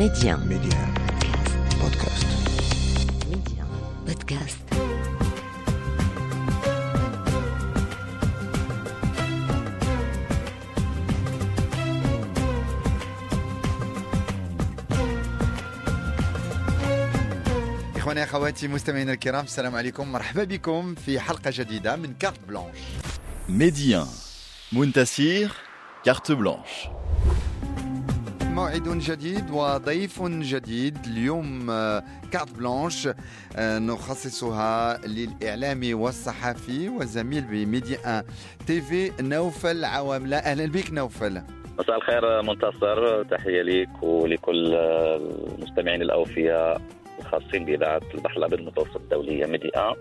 Média. Média. Podcast. Média. Podcast. إخواني أخواتي مستمعينا الكرام السلام عليكم مرحبا بكم في حلقة جديدة من كارت بلانش Médien. Muntasir, carte blanche. موعد جديد وضيف جديد اليوم آه، carte blanche آه، نخصصها للإعلامي والصحفي وزميل ب Medi1 TV نوفل عواملة أهلا بك نوفل. مساء الخير منتصر. تحية ليك ولكل المستمعين الأوفياء الخاصين بإذاعة البحر الأبيض المتوسط الدولية Medi1.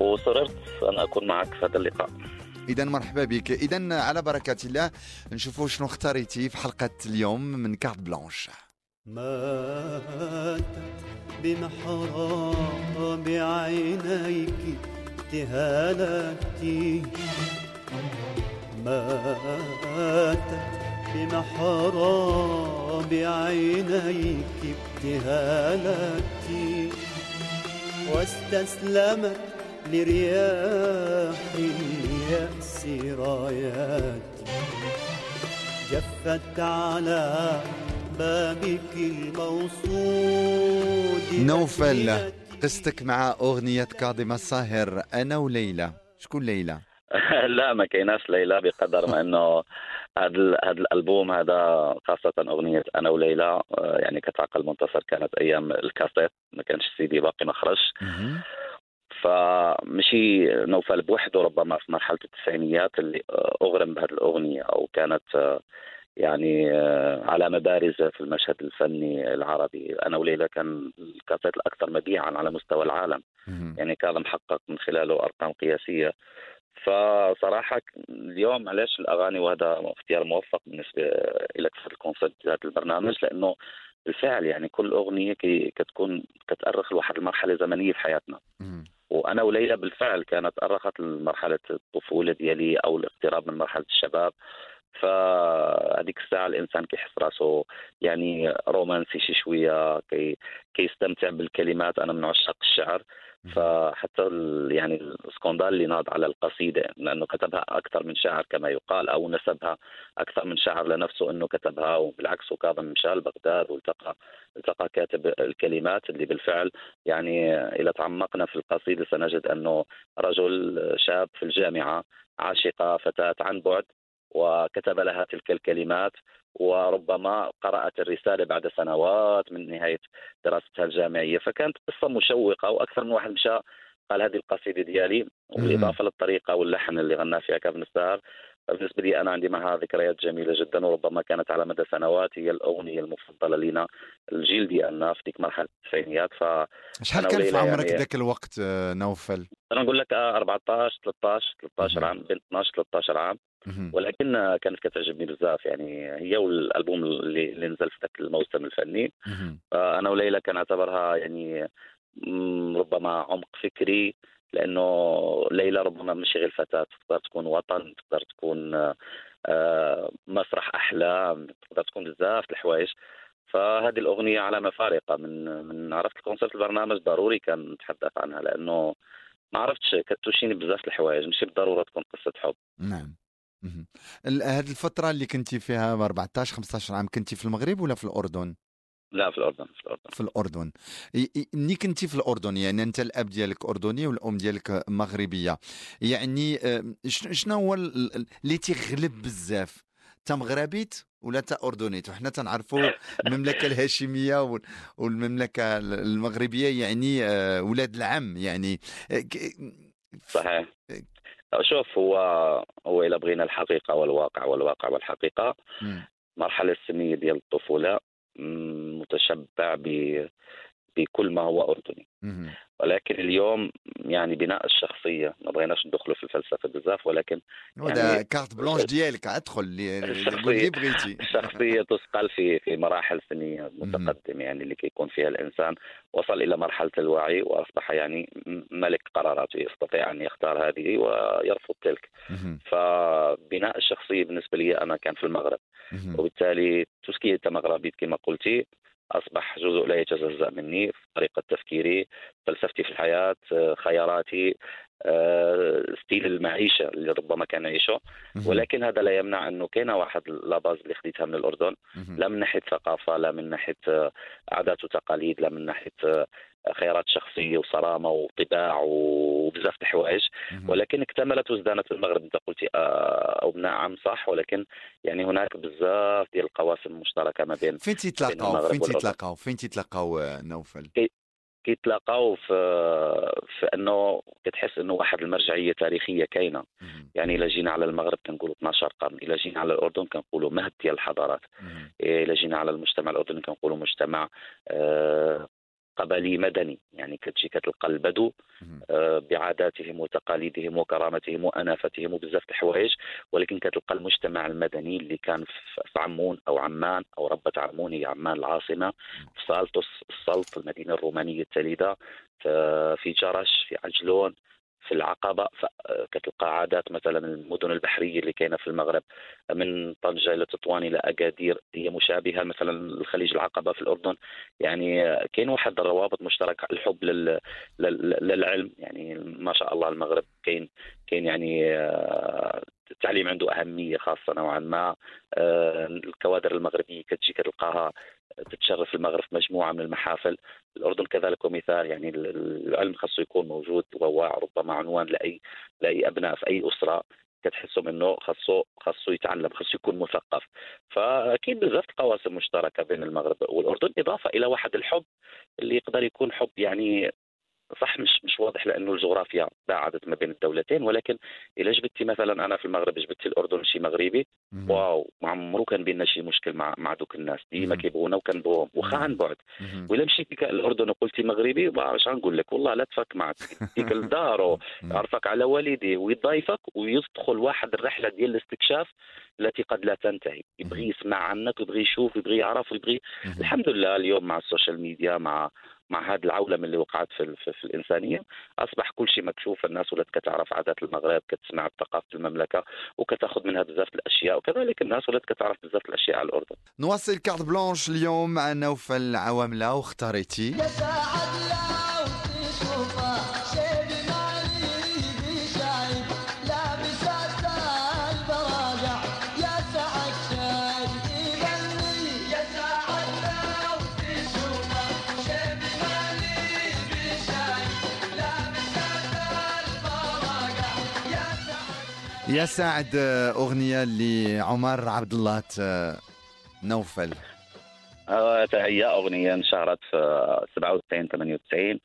وسررت أن أكون معك في هذا اللقاء. إذا مرحبا بك. إذا على بركة الله نشوفوا شنو اختاريتي في حلقة اليوم من كارت بلانش. ماتت بمحراب عينيك ابتهالاتي ماتت بمحراب عينيك ابتهالاتي واستسلمت لرياح اليأس راياتي جفت على بابك الموصود نوفل. قصتك مع أغنية كاظم الصاهر أنا وليلى شكون ليلى؟ لا ما كيناش ليلى بقدر ما أنه هذا هذا الألبوم هذا خاصة أغنية أنا وليلى آه، يعني كتعقل منتصر كانت أيام الكاسيت ما كانش السي دي باقي ما خرجش. فمشي نوفل بوحده ربما في مرحلة التسعينيات اللي آه، أغرم بهذه الأغنية أو كانت آه، يعني آه، علامه بارزه في المشهد الفني العربي أنا وليلى كان الكاسيت الأكثر مبيعا على مستوى العالم. يعني كان محقق من خلاله أرقام قياسية فصراحة اليوم علاش الأغاني وهذا اختيار موفق بالنسبة لك في ال concept هذا البرنامج لأنه بالفعل يعني كل أغنية كتكون كتأرخ لواحد المرحلة زمنية في حياتنا. وأنا وليلى بالفعل كانت ارخت مرحلة الطفولة ديالي أو الاقتراب من مرحلة الشباب. فهذيك الساعة الإنسان كيحس راسه يعني رومانسي شي شوية كي كيستمتع بالكلمات. أنا من عشاق الشعر. فحتى يعني ال scandale اللي ناض على القصيدة لأنه كتبها أكثر من شاعر كما يقال أو نسبها أكثر من شاعر لنفسه إنه كتبها. وبالعكس وكاظم مشى لبغداد والتقى التقى كاتب الكلمات اللي بالفعل يعني إذا تعمقنا في القصيدة سنجد أنه رجل شاب في الجامعة عاشق فتاة عن بعد. وكتب لها تلك الكلمات وربما قرأت الرسالة بعد سنوات من نهاية دراستها الجامعية. فكانت قصة مشوقة وأكثر من واحد مشى قال هذه القصيدة ديالي بالإضافة للطريقة واللحن اللي غنى فيها كابن السهر بالنسبة لي أنا عندي معها ذكريات جميلة جدا وربما كانت على مدى سنوات هي الأغنية المفضلة لنا الجيل ديالنا في ديك مرحلة التسعينيات ف شحال كان في عمرك يعني- ذاك الوقت آه، نوفل؟ أنا نقول لك آه، 14 13 13 مهم. عام بين 12 13 عام. ولكن آه، كانت كتعجبني بزاف يعني هي والألبوم اللي, اللي نزل في ذاك الموسم الفني. آه، أنا وليلى كنعتبرها يعني ربما عمق فكري لأنه ليلى ربما ماشي غير فتاه تقدر تكون وطن تقدر تكون آه، مسرح أحلام تقدر تكون بزاف الحوايج. فهذه الأغنية علامه فارقة من من عرفت الكونسيبت البرنامج ضروري كان نتحدث عنها لأنه ما عرفتش كتوشيني بزاف الحوايج ماشي بالضروره تكون قصة حب. نعم. هذه الفترة اللي كنتي فيها ب 14 15 عام كنتي في المغرب ولا في الأردن؟ لا في الأردن في الأردن. في ي- ملي كنتي في الأردن يعني أنت الأب ديالك أردني والأم ديالك مغربية. يعني آه، شن- شنو هو ال- ال- اللي تيغلب بزاف؟ تا مغربيت ولا تا أردنيت؟ وحنا تنعرفوا المملكة الهاشمية وال- والمملكة المغربية يعني آه، ولاد العم يعني آه، صحيح. شوف هو هو اذا بغينا الحقيقة والواقع والواقع والحقيقة. المرحلة السنية ديال الطفولة متشبع بكل ما هو أردني مهم. ولكن اليوم يعني بناء الشخصية ما بغيناش ندخلوا في الفلسفه بزاف ولكن هذا يعني- كارت بلانش ديالك ادخل اللي الشخصية- بغيتي الشخصية تثقل في في مراحل سنية متقدمة يعني اللي كيكون فيها الإنسان وصل إلى مرحلة الوعي وأصبح يعني ملك قراراته يستطيع أن يختار هذه ويرفض تلك. فبناء الشخصية بالنسبة لي أنا كان في المغرب. وبالتالي tout ce qui est مغربي كما قلتي أصبح جزء لا يتجزأ مني في طريقة تفكيري فلسفتي في الحياة آه، خياراتي آه، style المعيشة اللي ربما كان يعيشه. ولكن هذا لا يمنع أنه كاين واحد la base اللي خديتها من الأردن مهم. لا من ناحية ثقافة لا من ناحية آه، عادات وتقاليد لا من ناحية آه، خيارات شخصية وصرامة وطباع وبزاف الحوايج. ولكن اكتملت وازدانت في المغرب انت قلتي آه، أو نعم صح ولكن يعني هناك بزاف ديال القواسم المشتركة ما بين فين تيتلاقاو المغرب فين. تيتلاقاو فين تيتلاقاو آه، نوفل كيتلاقاو في في أنه كتحس أنه واحد المرجعية تاريخية كاينة. يعني إلا جينا على المغرب كنقولوا 12 قرن إلا جينا على الأردن كنقولوا مهد ديال الحضارات. إلا جينا على المجتمع الأردني كنقولوا مجتمع آه، قبلي مدني يعني كتجي كتلقى البدو. آه، بعاداتهم وتقاليدهم وكرامتهم وأنافتهم وبزاف الحوايج ولكن كتلقى المجتمع المدني اللي كان في عمون أو عمان أو ربة عمون هي عمان العاصمة في سالطس السلط المدينة الرومانية التالده في- في جرش في عجلون في العقبة كتلقى عادات مثلا المدن البحرية اللي كاينة في المغرب من طنجة إلى تطوان إلى أكادير هي مشابهة مثلا الخليج العقبة في الأردن يعني كاين واحد الروابط مشتركة الحب. لل... للعلم يعني ما شاء الله المغرب كاين كاين يعني آه، التعليم عنده أهمية خاصة نوعا ما آه، الكوادر المغربية كتجي كتلقاها تتشرف المغرب في مجموعة من المحافل. الأردن كذلك مثال يعني ال- العلم خاصه يكون موجود وواع ربما عنوان لأي لأي أبناء في أي أسرة كتحسهم إنه خاصه خاصه يتعلم خاصه يكون مثقف. فأكيد بزاف القواسم مشتركة بين المغرب والأردن إضافة إلى واحد الحب اللي يقدر يكون حب يعني صح مش مش واضح لأنه الجغرافيا باعدت ما بين الدولتين ولكن إذا جبتي مثلا أنا في المغرب جبتي الأردن شي مغربي مهم. واو ما عمرو كان بيننا شي مشكل مع مع دوك الناس ديما. كيبغونا وكنبغوهم واخا عن بعد. ولا مشيتي الأردن وقلتي مغربي ما اش غنقول لك والله لا تفك معك يديك لدارو مهم. يعرفك على والديه ويضيفك ويدخل واحد الرحلة ديال الاستكشاف التي قد لا تنتهي يبغي يسمع عنك ويبغي يشوف ويبغي يعرف ويبغي. الحمد لله اليوم مع السوشيال ميديا مع مع هذه العولمة اللي وقعت في, في, في الإنسانية أصبح كل شيء مكشوف الناس ولات كتعرف عادات المغرب كتسمع ثقافة المملكة وكتأخذ منها بزاف الأشياء وكذلك الناس ولات كتعرف بزاف الأشياء على الأردن. نواصل كارت بلانش اليوم مع نوفل عواملة واختاريتي. يا سعد آه، أغنية لعمر عبد الله آه، نوفل. آه، هي أغنية انشهرت في 97 98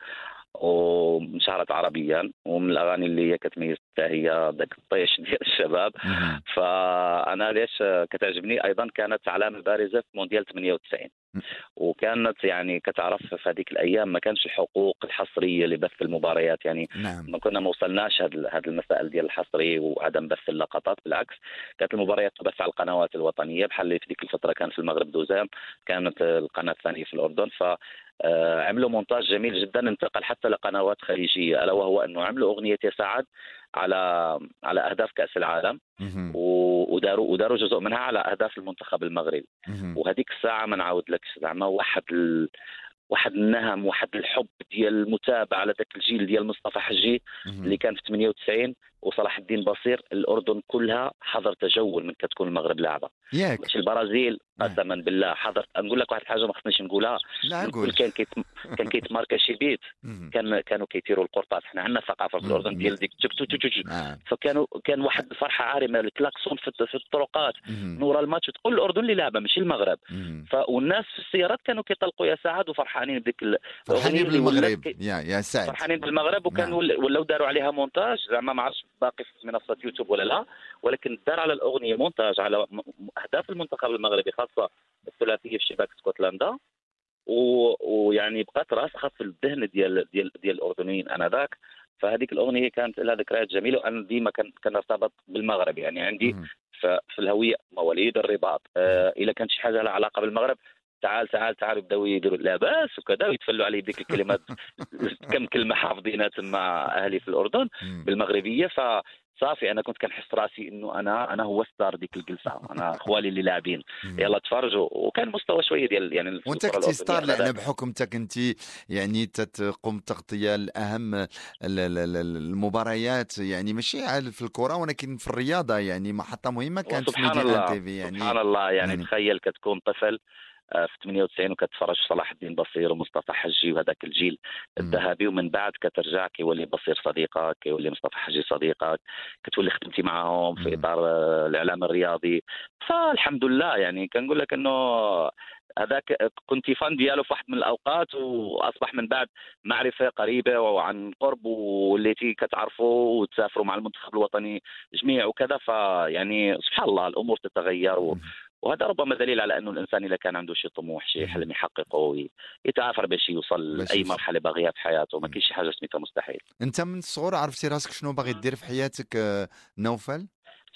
وانشهرت عربيا ومن الأغاني اللي هي كتميز حتى هي ذاك الطيش ديال الشباب. فأنا ليش كتعجبني؟ أيضا كانت علامة بارزة في مونديال 98 م. وكانت يعني كتعرف في هذيك الأيام ما كانش الحقوق الحصرية لبث المباريات. يعني نعم. ما كنا ما وصلناش هاد المسائل ديال الحصري وعدم بث اللقطات. بالعكس كانت المباريات تبث على القنوات الوطنية. بحال اللي في ديك الفترة كان في المغرب دوزام كانت القناة الثانية في الأردن. ف عملوا مونتاج جميل جدا انتقل حتى لقنوات خليجية ألا وهو أنه عملوا أغنية يا سعد على على أهداف كأس العالم وداروا وداروا جزء منها على أهداف المنتخب المغربي. وهذيك الساعة ما نعاودلكش زعما واحد ال... واحد النهم واحد الحب ديال المتابعة على ذاك الجيل ديال مصطفى حجي. اللي كان في 98 وصلاح الدين بصير الأردن كلها حضر تجول من كتكون المغرب لاعبة ياك ماشي البرازيل. قسما بالله. حضرت نقول لك واحد الحاجة ما خصنيش نقولها. لا نقول كان كيت... كان كيتماركا شي بيت. كان كانوا كيتيروا القرطاس. حنا عندنا ثقافة في. الأردن ديال ديك. نعم. فكانوا كان واحد الفرحة عارمة الكلاكسون في الطرقات. نورا الماتش تقول الأردن اللي لعبه ماشي المغرب. والناس في السيارات كانوا كيطلقوا يا سعد وفرحانين بديك فرحانين بالمغرب. يا يا سعد. فرحانين بالمغرب وكانوا ولا- ولاو داروا عليها مونتاج. زعما ما عرفتش باقي في منصة يوتيوب ولا لا. ولكن دار على الأغنية مونتاج على أهداف المنتخب المغربي خاصة الثلاثية في شباك اسكتلندا و- ويعني بقات راسخه في الذهن ديال ديال ديال الأردنيين آنذاك. فهذيك الأغنية كانت لها ذكريات جميلة وأنا ديما كان كنرتبط بالمغرب. يعني عندي في الهوية مواليد الرباط. آه اذا كانت شي حاجة لها علاقة بالمغرب تعال تعال تعال يبداو يديروا لاباس وكذا ويتفلوا عليه بديك الكلمات. كم كلمة حافظينها مع أهلي في الأردن. بالمغربية. ف صافي أنا كنت كنحس راسي إنه أنا أنا هو ستار ديك الجلسة أنا خوالي اللي لاعبين. يلا تفرجوا وكان مستوى شوية ديال يعني وأنت كنتي ستار لأن. بحكم أنت كنتي يعني تقوم تغطية الأهم ال- ال- ال- المباريات يعني ماشي في الكرة ولكن في الرياضة يعني محطه مهمة كانت في ميدي 1 تي في يعني سبحان الله يعني, يعني- تخيل كتكون طفل في 98 وكتفرج صلاح الدين بصير ومصطفى حجي وهذاك الجيل. الذهبي ومن بعد كترجع كيولي بصير صديقك كيولي مصطفى حجي صديقك كتولي خدمتي معاهم في. إطار آه، الإعلام الرياضي فالحمد لله يعني كنقول لك إنه هذاك كنت فان ديالو في واحد من الأوقات وأصبح من بعد معرفة قريبة وعن قرب والتي كتعرفوا وتسافروا مع المنتخب الوطني جميع وكذا فيعني سبحان الله الأمور تتغير. وهذا ربما دليل على أنه الإنسان إذا كان عنده شي طموح شي حلم يحققه يتعافر باش يوصل لأي. مرحلة باغيها في حياته ما. كاينش حاجة سميتها مستحيل أنت من الصغر عرفتي راسك شنو باغي دير في حياتك آه، نوفل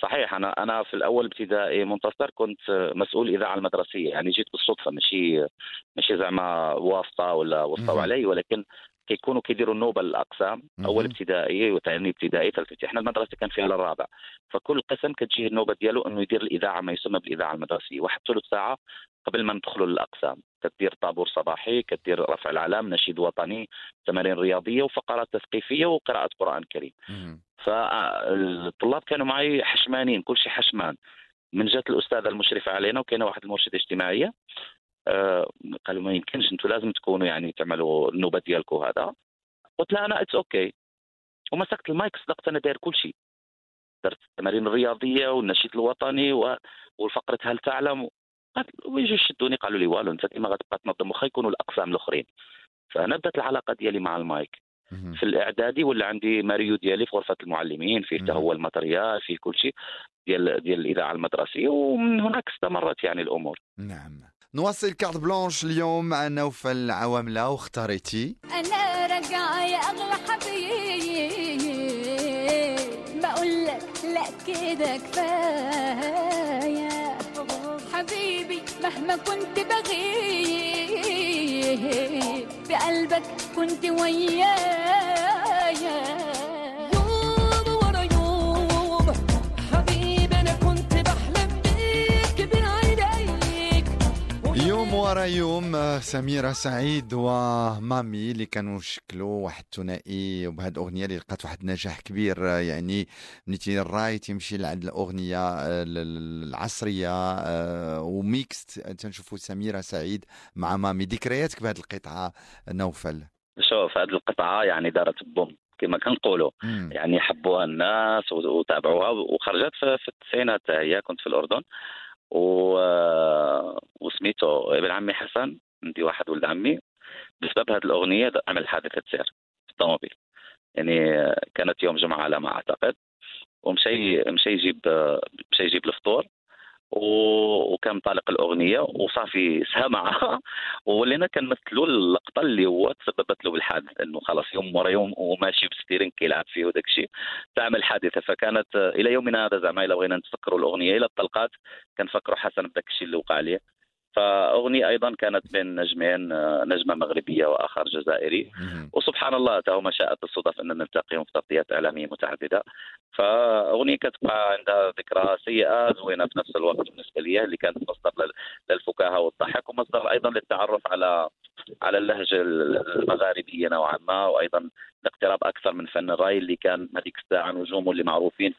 صحيح أنا أنا في الأول ابتدائي منتصر كنت مسؤول إذاعة المدرسية يعني جيت بالصدفة ماشي ماشي زعما واسطة ولا مهم. علي ولكن كيكونوا كيديروا النوبه الأقسام مهم. أول ابتدائي وثاني ابتدائي ثالث ابتدائي إحنا المدرسة كان فيها على الرابع فكل قسم كتجيه النوبة ديالو إنه يدير الإذاعة ما يسمى بالإذاعة المدرسية. واحد ثلث ساعة قبل ما ندخلوا للأقسام. كدير طابور صباحي كدير رفع العلام نشيد وطني تمارين رياضية وفقرات تثقيفية وقراءة قرآن كريم. فالطلاب كانوا معي حشمانين كل شيء حشمان. من جات الأستاذة المشرفة علينا وكاينة واحد المرشدة اجتماعية. آه قالوا ما يمكنش أنتم لازم تكونوا يعني تعملوا النوبة ديالكم هذا. قلت لها أنا it's okay ومسكت المايك صدقت أنا داير كل شيء. درت التمارين الرياضية والنشيد الوطني و- والفقرة هل تعلم؟ ويجوا يشدوني قالوا لي والو أنت ديما غتبقى تنظم واخا يكونوا الأقسام الأخرين. فأنا بدأت العلاقة ديالي مع المايك. في الإعدادي ولا عندي ماريو ديالي في غرفة المعلمين فيه حتى. هو ال matériel فيه كل شيء ديال ديال الإذاعة المدرسية ومن هناك استمرت يعني الأمور. نعم. نواصل كارت بلانش اليوم. مع نوفل عواملة واختاريتي. أنا راجعه يا أغلى حبيب. بقول لك لا كده كفاية. حبيبي مهما كنت بغيب بقلبك كنت ويايا يوم ورا يوم آه، سميرة سعيد ومامي اللي كانوا شكلوا واحد الثنائي وبهذه الأغنية اللي لقات واحد النجاح كبير آه، يعني ملي الراي تيمشي لعند الأغنية آه، ال- ال- العصرية و mixte تنشوفوا سميرة سعيد مع مامي. ذكرياتك بهذه القطعة نوفل؟ شوف هذه القطعة يعني دارت boom كما كنقولوا. يعني حبوها الناس وتابعوها وخرجت في, في التسعينات هي كنت في الأردن. و... وسميتو ابن عمي حسن عندي واحد ولد عمي. بسبب هذه الأغنية د- عمل حادثة سير في الطوموبيل. يعني كانت يوم جمعة على ما أعتقد. ومشي مشي يجيب مشي يجيب الفطور. وكان طالق الأغنية وصافي سها معها ولينا كنمثلوا اللقطة اللي هو تسببت له بالحادث إنه خلاص يوم ورا يوم وماشي بستيرين كيلعب فيه وداك الشيء تعمل حادثة. فكانت إلى يومنا هذا زعما إلا بغينا نتفكروا الأغنية إلى الطلقات كنفكروا حسن بداك الشيء اللي وقع عليه. فأغنية أيضا كانت بين نجمين آه، نجمة مغربية وآخر جزائري. وسبحان الله حتى هما شاءت الصدف أن نلتقيهم في تغطيات إعلامية متعددة فأغنية كتبقى عندها ذكرى سيئة زوينة في نفس الوقت بالنسبة لي اللي كانت مصدر لل- للفكاهة والضحك ومصدر أيضا للتعرف على على اللهجة المغاربية نوعا ما وأيضا الاقتراب أكثر من فن الرأي اللي كان هذيك الساعة نجومه اللي معروفين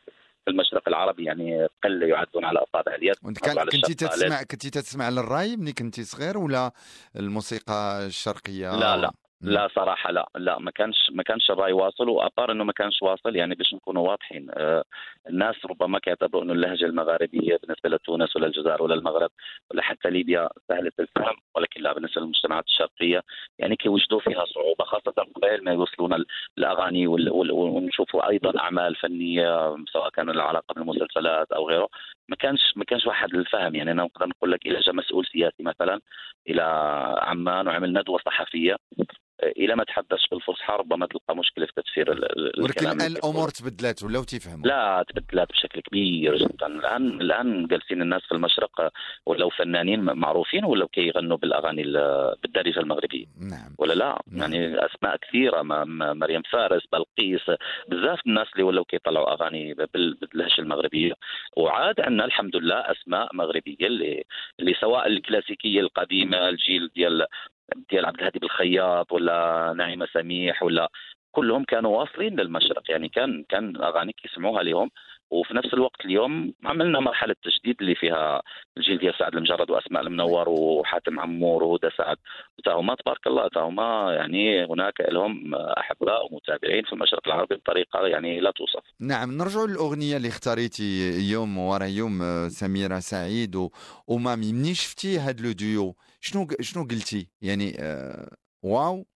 في المشرق العربي يعني قل يعدون على أصابع اليد وانت كان كنتي. تسمع كنتي تسمع للراي ملي كنتي صغير ولا الموسيقى الشرقية لا، لا. لا صراحة لا لا ما كانش ما كانش الرأي واصل وابار إنه ما كانش واصل يعني باش نكونوا واضحين. آه الناس ربما كيعتبروا إنه اللهجة المغاربية بالنسبة لتونس ولا الجزائر ولا المغرب ولا حتى ليبيا سهلة الفهم ولكن لا بالنسبة للمجتمعات الشرقية يعني كيوجدوا فيها صعوبة خاصة قبل ما يوصلونا ال- الأغاني ونشوفوا أيضا أعمال فنية سواء كان لها علاقه بالمسلسلات أو غيره. ما كانش ما كانش واحد الفهم يعني. أنا نقدر نقول لك إلى جا مسؤول سياسي مثلا إلى عمان وعمل ندوة صحفية. إلى ما تحدثش بالفصحى ربما تلقى مشكلة في تفسير ولكن. الأمور تبدلات ولاو تيفهموا. لا تبدلات بشكل كبير جدا. الآن الآن جالسين الناس في المشرق ولاو فنانين معروفين ولاو كيغنوا بالأغاني ال- بالدارجة المغربية. نعم. ولا لا؟ نعم. يعني أسماء كثيرة مريم فارس بلقيس بزاف الناس اللي ولاو كيطلعوا أغاني بال- باللهجة المغربية. وعاد عندنا الحمد لله أسماء مغربية اللي اللي سواء الكلاسيكية القديمة الجيل ديال ديال عبد الهادي بالخياط ولا نعيمه سميح ولا كلهم كانوا واصلين للمشرق. يعني كان كان أغاني كيسمعوها لهم وفي نفس الوقت اليوم عملنا مرحلة تجديد اللي فيها الجيل ديال سعد لمجرد وأسماء المنور وحاتم عمور وهدى سعد. تاهما تبارك الله تاهما يعني هناك لهم أحباء ومتابعين في المشرق العربي بطريقة يعني لا توصف. نعم نرجعوا للأغنية اللي اختاريتي يوم ورا يوم سميرة سعيد. ومامي. منين شفتي هاد le duo؟ شنو شنو قلتي؟ يعني آه... wow؟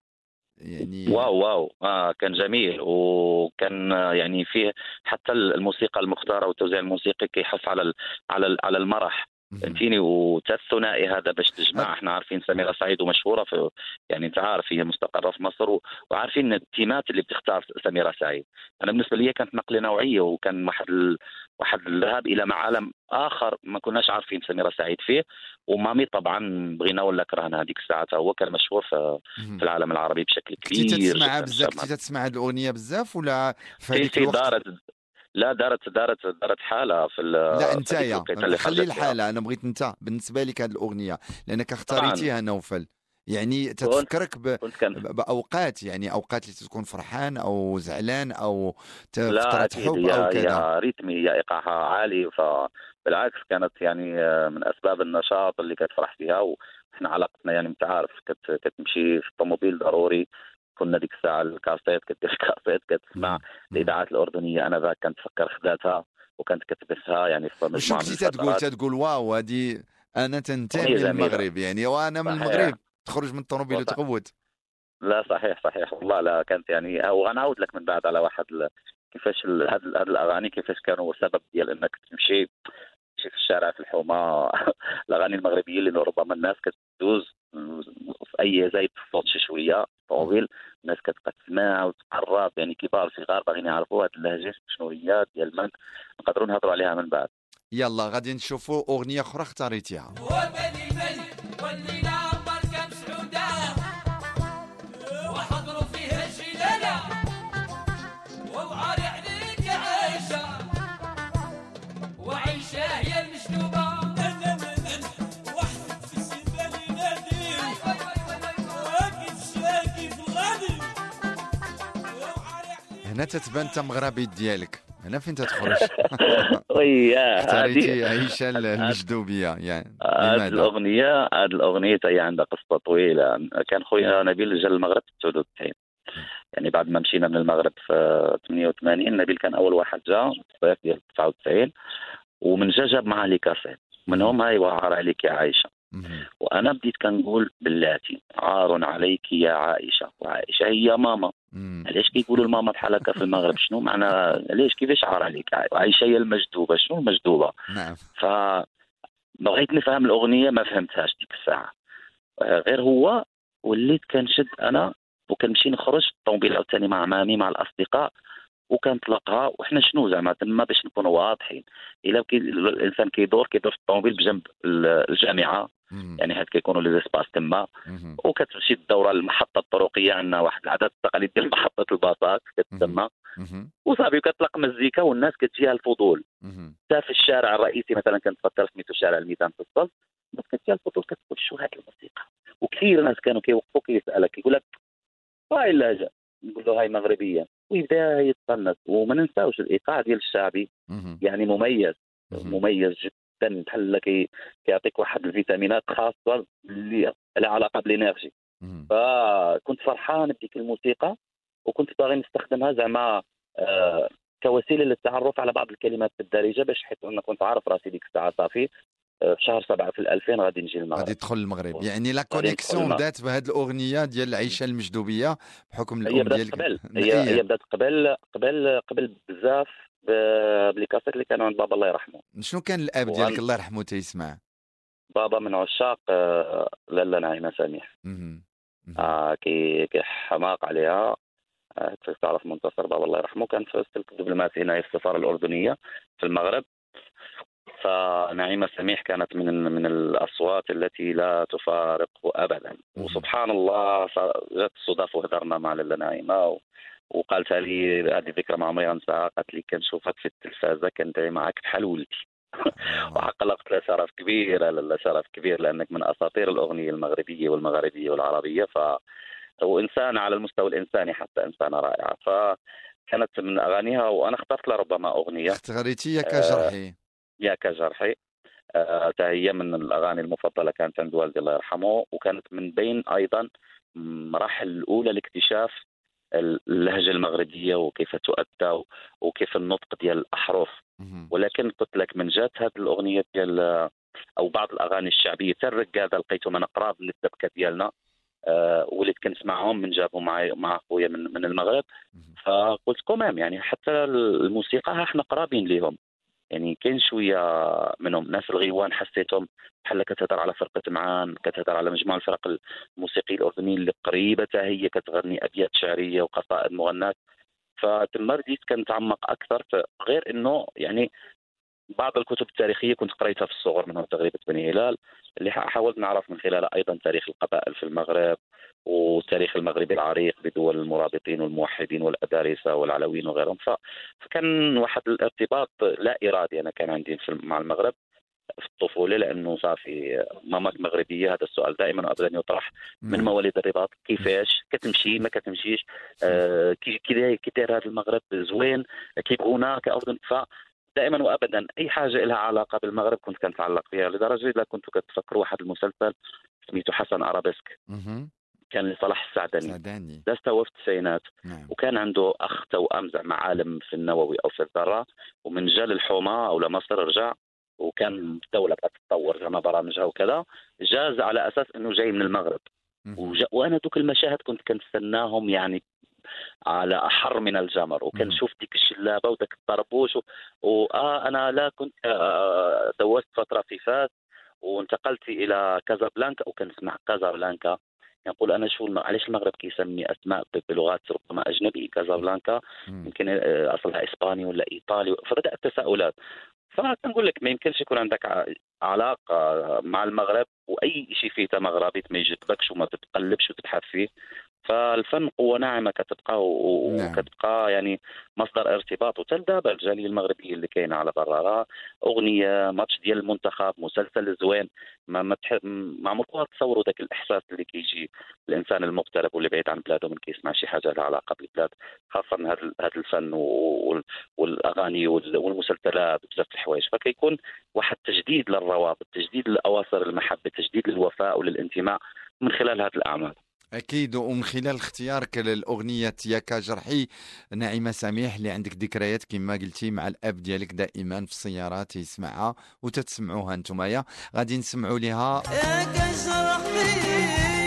يعني wow wow. آه كان جميل. وكان آه، يعني فيه حتى الموسيقى المختارة والتوزيع الموسيقي كيحث على ال على ال على المرح. فهمتيني؟ والثنائي هذا باش تجمع. إحنا عارفين سميرة سعيد ومشهورة في يعني أنت عارف هي مستقرة في مصر وعارفين التيمات اللي بتختار سميرة سعيد. أنا بالنسبة لي كانت نقلة نوعية وكان واحد واحد الذهاب إلى معالم آخر ما كناش عارفين سميره سعيد فيه. ومامي طبعا بغينا ولا كرهنا هذيك الساعة. هو كان مشهور في. في العالم العربي بشكل كبير. تسمعها جداً. بزاف كنتي تسمع هاد الأغنية بزاف ولا في هذيك الوقت؟ دارت لا دارت دارت دارت حالة في لا انت يا خلي. الحالة أنا بغيت انت بالنسبة لك هذه الأغنية لأنك اختاريتيها نوفل. يعني تتفكرك ب... بأوقات يعني أوقات اللي تكون فرحان أو زعلان أو فترة حب أو كذا. يا ريتمي يا إيقاعها عالي. فبالعكس كانت يعني آه، من أسباب النشاط اللي كتفرح فيها. وإحنا علاقتنا يعني أنت عارف كت كتمشي في الطوموبيل ضروري. كنا ديك الساعة الكاسيت كدير الكاسيت كتسمع الإذاعات الأردنية. أنا ذاك كنت تفكر خداتها وكنت كتبثها يعني في مجموعه كنتي تقول. تقول واو هذه أنا تنتمي. للمغرب يعني وأنا من. المغرب. تخرج من الطوموبيل. وتغوت لا صحيح صحيح. والله لا كانت يعني وغنعاود لك من بعد على واحد كيفاش هاد هاد الأغاني كيفاش كانوا سبب ديال إنك تمشي تمشي في الشارع في الحومة. الأغاني المغربية اللي ربما الناس كتدوز في أي زايد في الصوت شي شوية طويل الناس كتبقى تسمع وتقرب يعني كبار صغار باغيين يعرفوا هاد اللهجة شنو هي ديال من نقدروا نهضروا عليها من بعد. يلا غادي نشوفوا أغنية أخرى اختاريتيها. هنا تتبان انت مغربي ديالك. هنا فين تتخرج وياه اختاريتي عيشه المجدوبية يعني هذه؟ الأغنية هذه الأغنية هي عندها قصة طويلة. كان خويا نبيل جا المغرب في 99 يعني بعد ما مشينا من المغرب في 88 نبيل كان أول واحد جا في الصيف ديال 99 ومن جا جاب معاه لي كاسيت. منهم هاي وعار عليك يا عائشة. مهم. وأنا بديت كنقول بلاتي عار عليك يا عائشة. وعائشة هي ماما. علاش كيقولوا الماما بحال هكا في المغرب؟ شنو معنى علاش كيفاش عار عليك؟ عائشة هي المجدوبه شنو المجدوبه نعم. ف بغيت نفهم الأغنية ما فهمتهاش ديك الساعة. غير هو وليت كنشد أنا وكنمشي نخرج في الطوموبيل عاوتاني مع مامي مع الأصدقاء. وكنطلقها وحنا شنو زعما تما باش نكونوا واضحين إلا كي الإنسان كيدور كيدور في الطوموبيل بجنب ال- الجامعة. يعني هاد كيكونوا les espaces تما. وكتمشي الدورة المحطة الطرقية عندنا واحد العدد التقاليد ديال محطة الباصات كتسمى. وصافي كتطلق مزيكا والناس كتجيها الفضول. حتى في الشارع الرئيسي مثلا كنتفكر سميتو شارع الميدان في الصف الناس كتجي الفضول كتقول شو هاد الموسيقى وكثير ناس كانوا كيوقفوا كيسألك يقول لك هاي اللهجه نقول له هاي مغربية. ويبدأ يتقنص. وما ننساوش الإيقاع ديال الشعبي. يعني مميز. مميز جدا. بحال كي كيعطيك واحد الفيتامينات خاصة اللي لها علاقة بال energy. فكنت فرحان بديك الموسيقى. وكنت باغي نستخدمها زعما آه، كوسيلة للتعرف على بعض الكلمات بالدارجه باش حيت أنا كنت عارف راسي ديك الساعة صافي. في شهر سبعة في الألفين غادي نجي المغرب غادي تدخل المغرب يعني la connexion بدات بهذه الأغنية ديال لعيشة المجدوبة بحكم هي الأم بدات ديالك. قبل. هي. هي. بدات قبل قبل قبل بزاف بلي كاسيت اللي كانوا عند بابا الله يرحمه. شنو كان الأب ديالك؟ الله يرحمه تيسمع بابا من عشاق آه، لاله نعيمة سميح. آه كي كي حماق عليها. آه تعرف منتصر بابا الله يرحمه. كان في السلك الدبلوماسي هنا في السفارة الأردنية في المغرب. فنعيمة سميح كانت من من الأصوات التي لا تفارقه ابدا. مم. وسبحان الله جت الصدف وهدرنا مع لاله نعيمة. و... وقالت لي هذه ذكرى ما عمري انساها قالت لي كنشوفك في التلفازه كندعي معك بحال ولدي. وحق الله قلت لها شرف كبير لا لا شرف كبير لأنك من أساطير الأغنية المغربية والمغاربيه والعربية. ف وانسانه على المستوى الإنساني حتى إنسانة رائعة. فكانت من أغانيها وأنا اخترت لها ربما أغنية. اختاريتي يا آه، كجرحي. يا كجرحي آه، هي من الأغاني المفضلة كانت عند والدي الله يرحمه وكانت من بين أيضا مراحل الأولى لاكتشاف اللهجة المغربية وكيف تؤدى وكيف النطق ديال الأحرف. ولكن قلت لك من جات هذه الأغنية ديال أو بعض الأغاني الشعبية حتى الرقاده لقيتهم أنا قراب للدبكه ديالنا آه وليت كنسمعهم من جابوا معي مع خويا من, من المغرب. فقلت كمام يعني حتى الموسيقى ها إحنا قرابين ليهم يعني كاين شوية منهم ناس الغيوان حسيتهم بحال كتهضر على فرقة معان كتهضر على مجموعة الفرق الموسيقيه الأردنيين اللي قريبة حتى هي كتغني أبيات شعرية وقصائد مغنات فتما بديت كنتعمق أكثر غير إنه يعني بعض الكتب التاريخية كنت قريتها في الصغر منها تغريبه بني هلال اللي حاولت نعرف من خلالها أيضا تاريخ القبائل في المغرب والتاريخ المغربي العريق بدول المرابطين والموحدين والأدارسة والعلويين وغيرهم. فكان واحد الارتباط لا إرادي أنا كان عندي في مع المغرب في الطفولة لأنه صافي ماماك مغربية. هذا السؤال دائما وابدا يطرح من. مواليد الرباط. كيفاش؟ كتمشي ما كتمشيش آه كي داير هذا المغرب؟ زوين؟ كيبغونا ف دائما وابدا أي حاجة لها علاقة بالمغرب كنت كنتعلق فيها لدرجة لا كنت كتفكر واحد المسلسل سميته حسن أرابيسك. كان لصلاح السعدني سعداني دازت هو في التسعينات نعم. وكان عنده اخ توأم زعما عالم في النووي أو في الذرة ومن جا للحومه أو لمصر رجع وكان الدولة بقت تتطور زعما برامجها وكذا. جاز على أساس إنه جاي من المغرب. وجا وأنا دوك المشاهد كنت كنستناهم يعني على أحر من الجمر وكنشوف ديك الشلابة وداك الطربوش و... واه أنا لا كنت آه، دوزت فترة في فاس وانتقلت إلى كازابلانكا وكنسمع كازابلانكا. يقول أنا شو علاش المغرب كيسمي أسماء بلغات ربما أجنبي؟ كازابلانكا. يمكن آه، أصلها إسباني ولا إيطالي فبدأت تساؤلات فكنقول لك ما يمكنش يكون عندك علاقة مع المغرب وأي شيء فيه مغربي ما يجذبكش وما تتقلبش وتبحث فيه فالفن قوة ناعمة كتبقى نعم. وكتبقى يعني مصدر ارتباط. وتل دابا الجالية المغربية اللي كاينة على برا راه أغنية ماتش ديال المنتخب مسلسل زوين. ما ما, تح... ما عمركم تصوروا ذاك الإحساس اللي كيجي الإنسان المغترب واللي بعيد عن بلاده من كيسمع شي حاجة لها علاقة بالبلاد خاصة هذا هذا الفن وال... والأغاني وال... والمسلسلات بزاف الحوايج. فكيكون واحد تجديد للروابط تجديد لأواصر المحبة تجديد للوفاء وللانتماء من خلال هذه الأعمال. أكيد ومن خلال اختيارك للأغنية يا كجرحي نعيمة سميح اللي عندك ذكريات كما قلتي مع الأب ديالك دائما في السيارات يسمعها وتتسمعوها نتوما غادي نسمعوا لها يا كجرح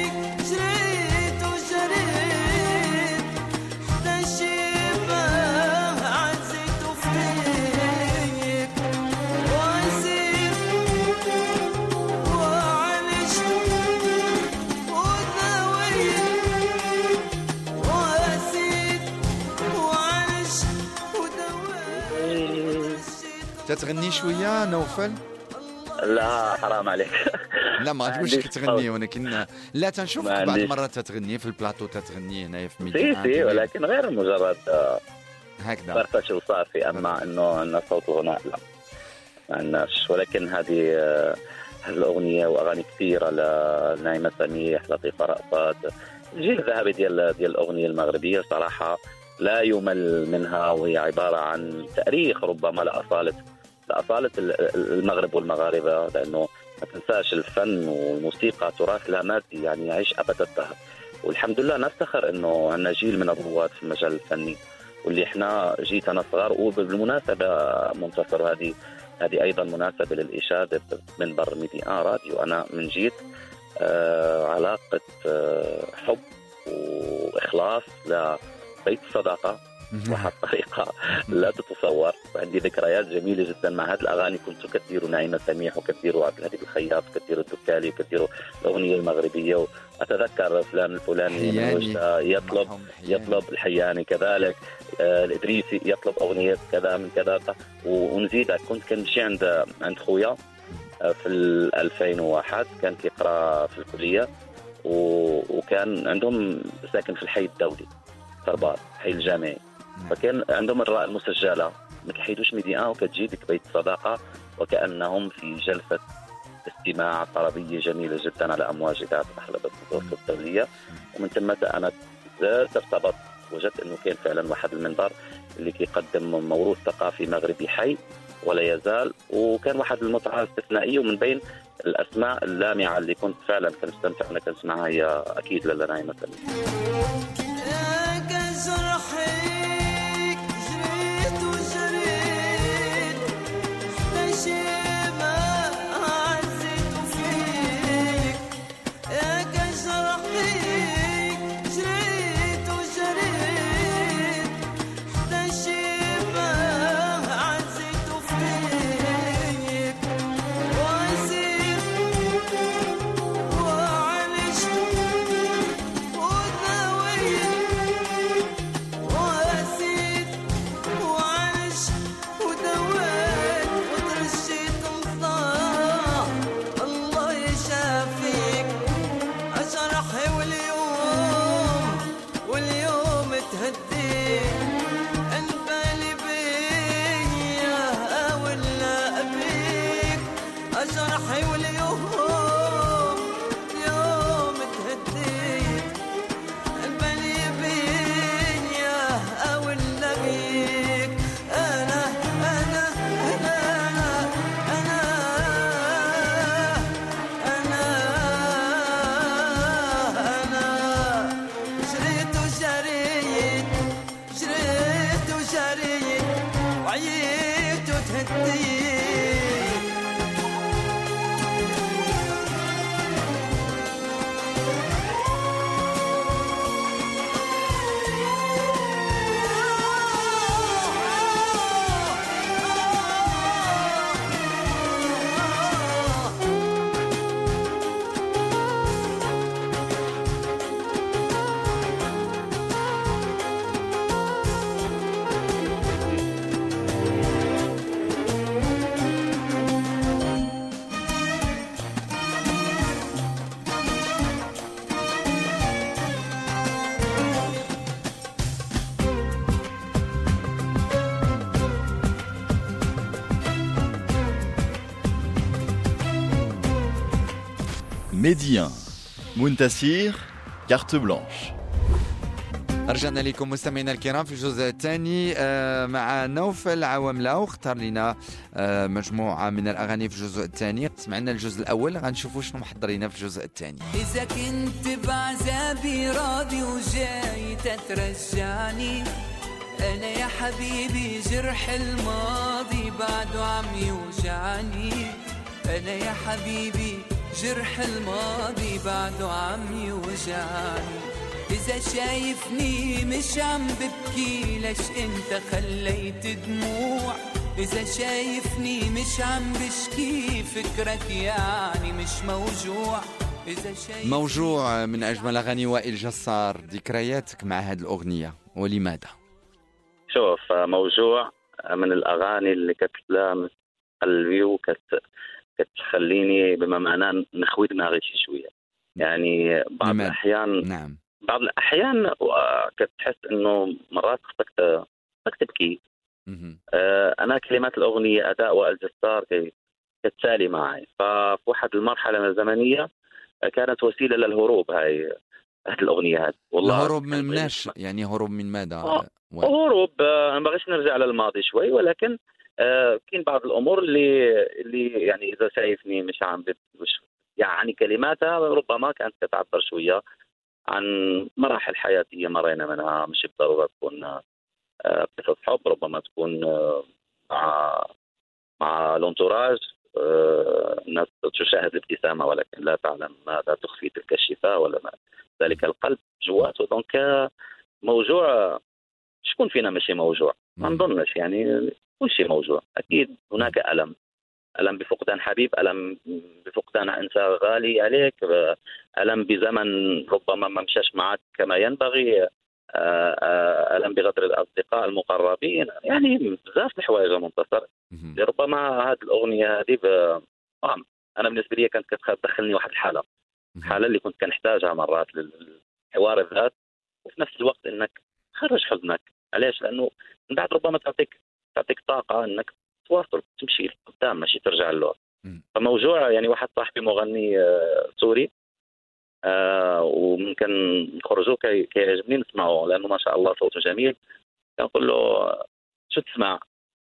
تتغني شوية نوفل؟ لا حرام عليك. لا ما عنديش تغني ولكن لا تنشوفك ما بعض. المرات تتغني في البلاطو تتغني هنايا في سي ميديا سي ولكن غير مجرد آه، هكذا. فرفش وصافي أما إنه عندنا صوت غناء لا. ما عندناش. ولكن هذه آه، هذه الأغنية وأغاني كثيرة لنعيمة سميح لطيفة رأفت. الجيل الذهبي ديال ديال الأغنية المغربية صراحة لا يمل منها وهي عبارة عن تاريخ ربما لاصاله لاصاله ال- المغرب والمغاربة لأنه ما تنساش الفن والموسيقى تراث لا مادي يعني يعيش أبد الدهر. والحمد لله نفتخر إنه عندنا جيل من الرواد في المجال الفني واللي إحنا جيت أنا صغار. وبالمناسبة منتصر هذه هذه أيضا مناسبة للإشادة بمنبر ميدي ان راديو. أنا من جيت آه علاقة آه حب وإخلاص لبيت الصداقه واحد الطريقة لا تتصور عندي ذكريات جميلة جدا مع هذه الأغاني كنت كثير نعيمه سميح وكثير عبد الهادي الخياط وكثير الدكالي وكثير الأغنية المغربية وأتذكر فلان الفلاني. وجده يطلب. يطلب الحياني كذلك آه، الإدريسي يطلب أغنية كذا من كذا ونزيد كنت كنمشي عند عند خويا آه، في ال 2001 كان كيقرأ في الكلية وكان عندهم ساكن في الحي الدولي تربات الحي الجامعي. فكان عندهم الراء المسجلة ما كيحيدوش ميدي ان وكتجي ديك بيت صداقة وكأنهم في جلسة استماع طربية جميلة جدا على أمواج إذاعة محلبه المتوسط الدولية. ومن ثم أنا زاد ارتبطت وجدت إنه كان فعلا واحد المنبر اللي كيقدم موروث ثقافي مغربي حي ولا يزال وكان واحد المتعة استثنائيه ومن بين الأسماء اللامعة اللي كنت فعلا كنستمتع وأنا كنسمعها هي أكيد لاله نايمه حتى Médien. Muntasir, carte blanche. رجعنا لكم مستمعينا الكرام في الجزء الثاني آه، مع نوفل عواملة واختار لنا آه، مجموعة من الأغاني في الجزء الثاني سمعنا الجزء الأول غنشوفوا شنو محضرين في الجزء الثاني إذا كنت بعذابي راضي وجاي تترجعني أنا يا حبيبي جرح الماضي بعده عم يوجعني أنا يا حبيبي جرح الماضي بعده عم يوجعني. إذا شايفني مش عم ببكي ليش أنت خليت دموع؟ إذا شايفني مش عم بشكي فكرك يعني مش موجوع. إذا شايفني موجوع من أجمل أغاني وائل جسار. ذكرياتك مع هذه الأغنية ولماذا؟ شوف موجوع من الأغاني اللي كتلامس قلبي وكت كتخليني بما معناه نخوي دماغي شي شوية يعني بعض لماذا؟ الاحيان نعم بعض الأحيان كتحس إنه مرات خصك خصك تبكي. آه، أنا كلمات الأغنية أداء وائل جسار كي- كتسالي معي ففي واحد المرحلة الزمنية آه، كانت وسيلة للهروب هاي هذه الأغنية هذه الهروب من كان مناش يعني هروب من ماذا؟ آه. هروب آه، ما بغيتش نرجع للماضي شوي ولكن كاين بعض الأمور اللي اللي يعني إذا شايفني مش عم مش يعني كلماتها ربما كانت تتعبر شوية عن مراحل حياتية مرينا منها مش بالضروره تكون آه، قصص حب ربما تكون آه، مع مع الانتوراج آه، الناس تشاهد الابتسامه ولكن لا تعلم ماذا تخفي تلك الشفاه ولا ما ذلك القلب جواته دونك آه، موضوع شكون فينا ماشي موجوع ما. نظنش يعني كل شيء موجوع أكيد هناك ألم ألم بفقدان حبيب ألم بفقدان إنسان غالي عليك ألم بزمن ربما ما مشاش معك كما ينبغي آه، آه، ألم بغدر الأصدقاء المقربين يعني بزاف الحوايج منتصر. ربما هذه الأغنية هذه. آه، أنا بالنسبة لي كانت كتدخلني واحد الحالة. الحاله اللي كنت كنحتاجها مرات للحوار الذات وفي نفس الوقت إنك تخرج حزنك علاش؟ لأنه من بعد ربما تعطيك تعطيك طاقة إنك تواصل تمشي لقدام ماشي ترجع للور. فموجوع يعني واحد صاحبي مغني آه، سوري آه وممكن نخرجوا كي- كيعجبني نسمعه لأنه ما شاء الله صوته جميل. كنقول له شو تسمع؟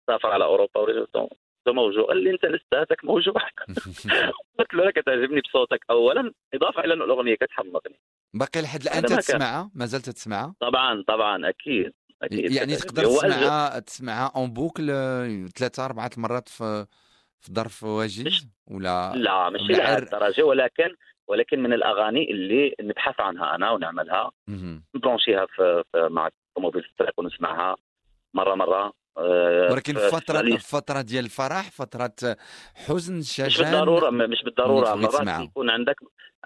سافر على أوروبا ورجع. قلت له موجوع. قال لي أنت لساتك موجوع. قلت له أنا كتعجبني بصوتك اولا إضافة إلى انه الأغنية كتحمقني. باقي لحد الآن كان. تسمعها ما زلت تسمعها؟ طبعا طبعا أكيد. يعني. تقدر تسمعها تسمعها en boucle آه، ثلاثة أربعة مرات في في ظرف وجيز ولا لا مش لهذه الدرجه ولكن ولكن من الأغاني اللي نبحث عنها أنا ونعملها. ن branch يها في, في مع الطوموبيل c'est track ونسمعها مرة مرة آه، ولكن في- فترة في- فترة ديال الفرح فترة حزن مش شجن مش بالضرورة اللي تبغي مرات تسمعها. كيكون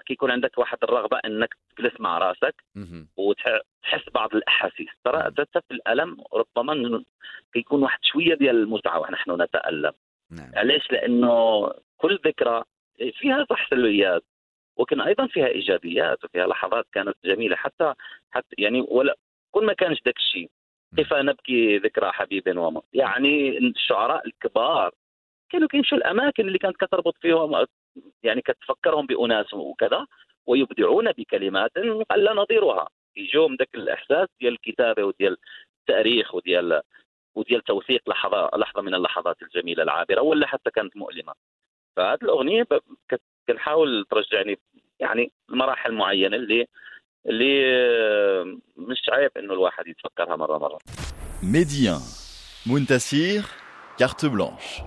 كيكون عندك واحد الرغبة إنك تجلس مع راسك. وتحس بعض الأحاسيس. ترى في الألم ربما كيكون واحد شوية ديال المتعة ونحن نتألم. نعم. علاش؟ لأنه كل ذكرى فيها صح سلبيات ولكن أيضا فيها إيجابيات وفيها لحظات كانت جميلة. حتى حتى يعني ولا كل ما كانش ذاك الشيء كيف نبكي ذكرى حبيب ومر يعني الشعراء الكبار كانوا كيمشوا الأماكن اللي كانت كتربط فيهم يعني كتفكرهم باناس وكذا ويبدعون بكلمات قل نظيرها. يجوهم ذاك الإحساس ديال الكتابة وديال التاريخ وديال وديال توثيق لحظه لحظة من اللحظات الجميلة العابرة ولا حتى كانت مؤلمة. فهذه الأغنية كنحاول ترجعني يعني لمراحل معينه اللي اللي مش عيب إنه الواحد يتفكرها مره مرة. Médien, Muntasir, carte blanche.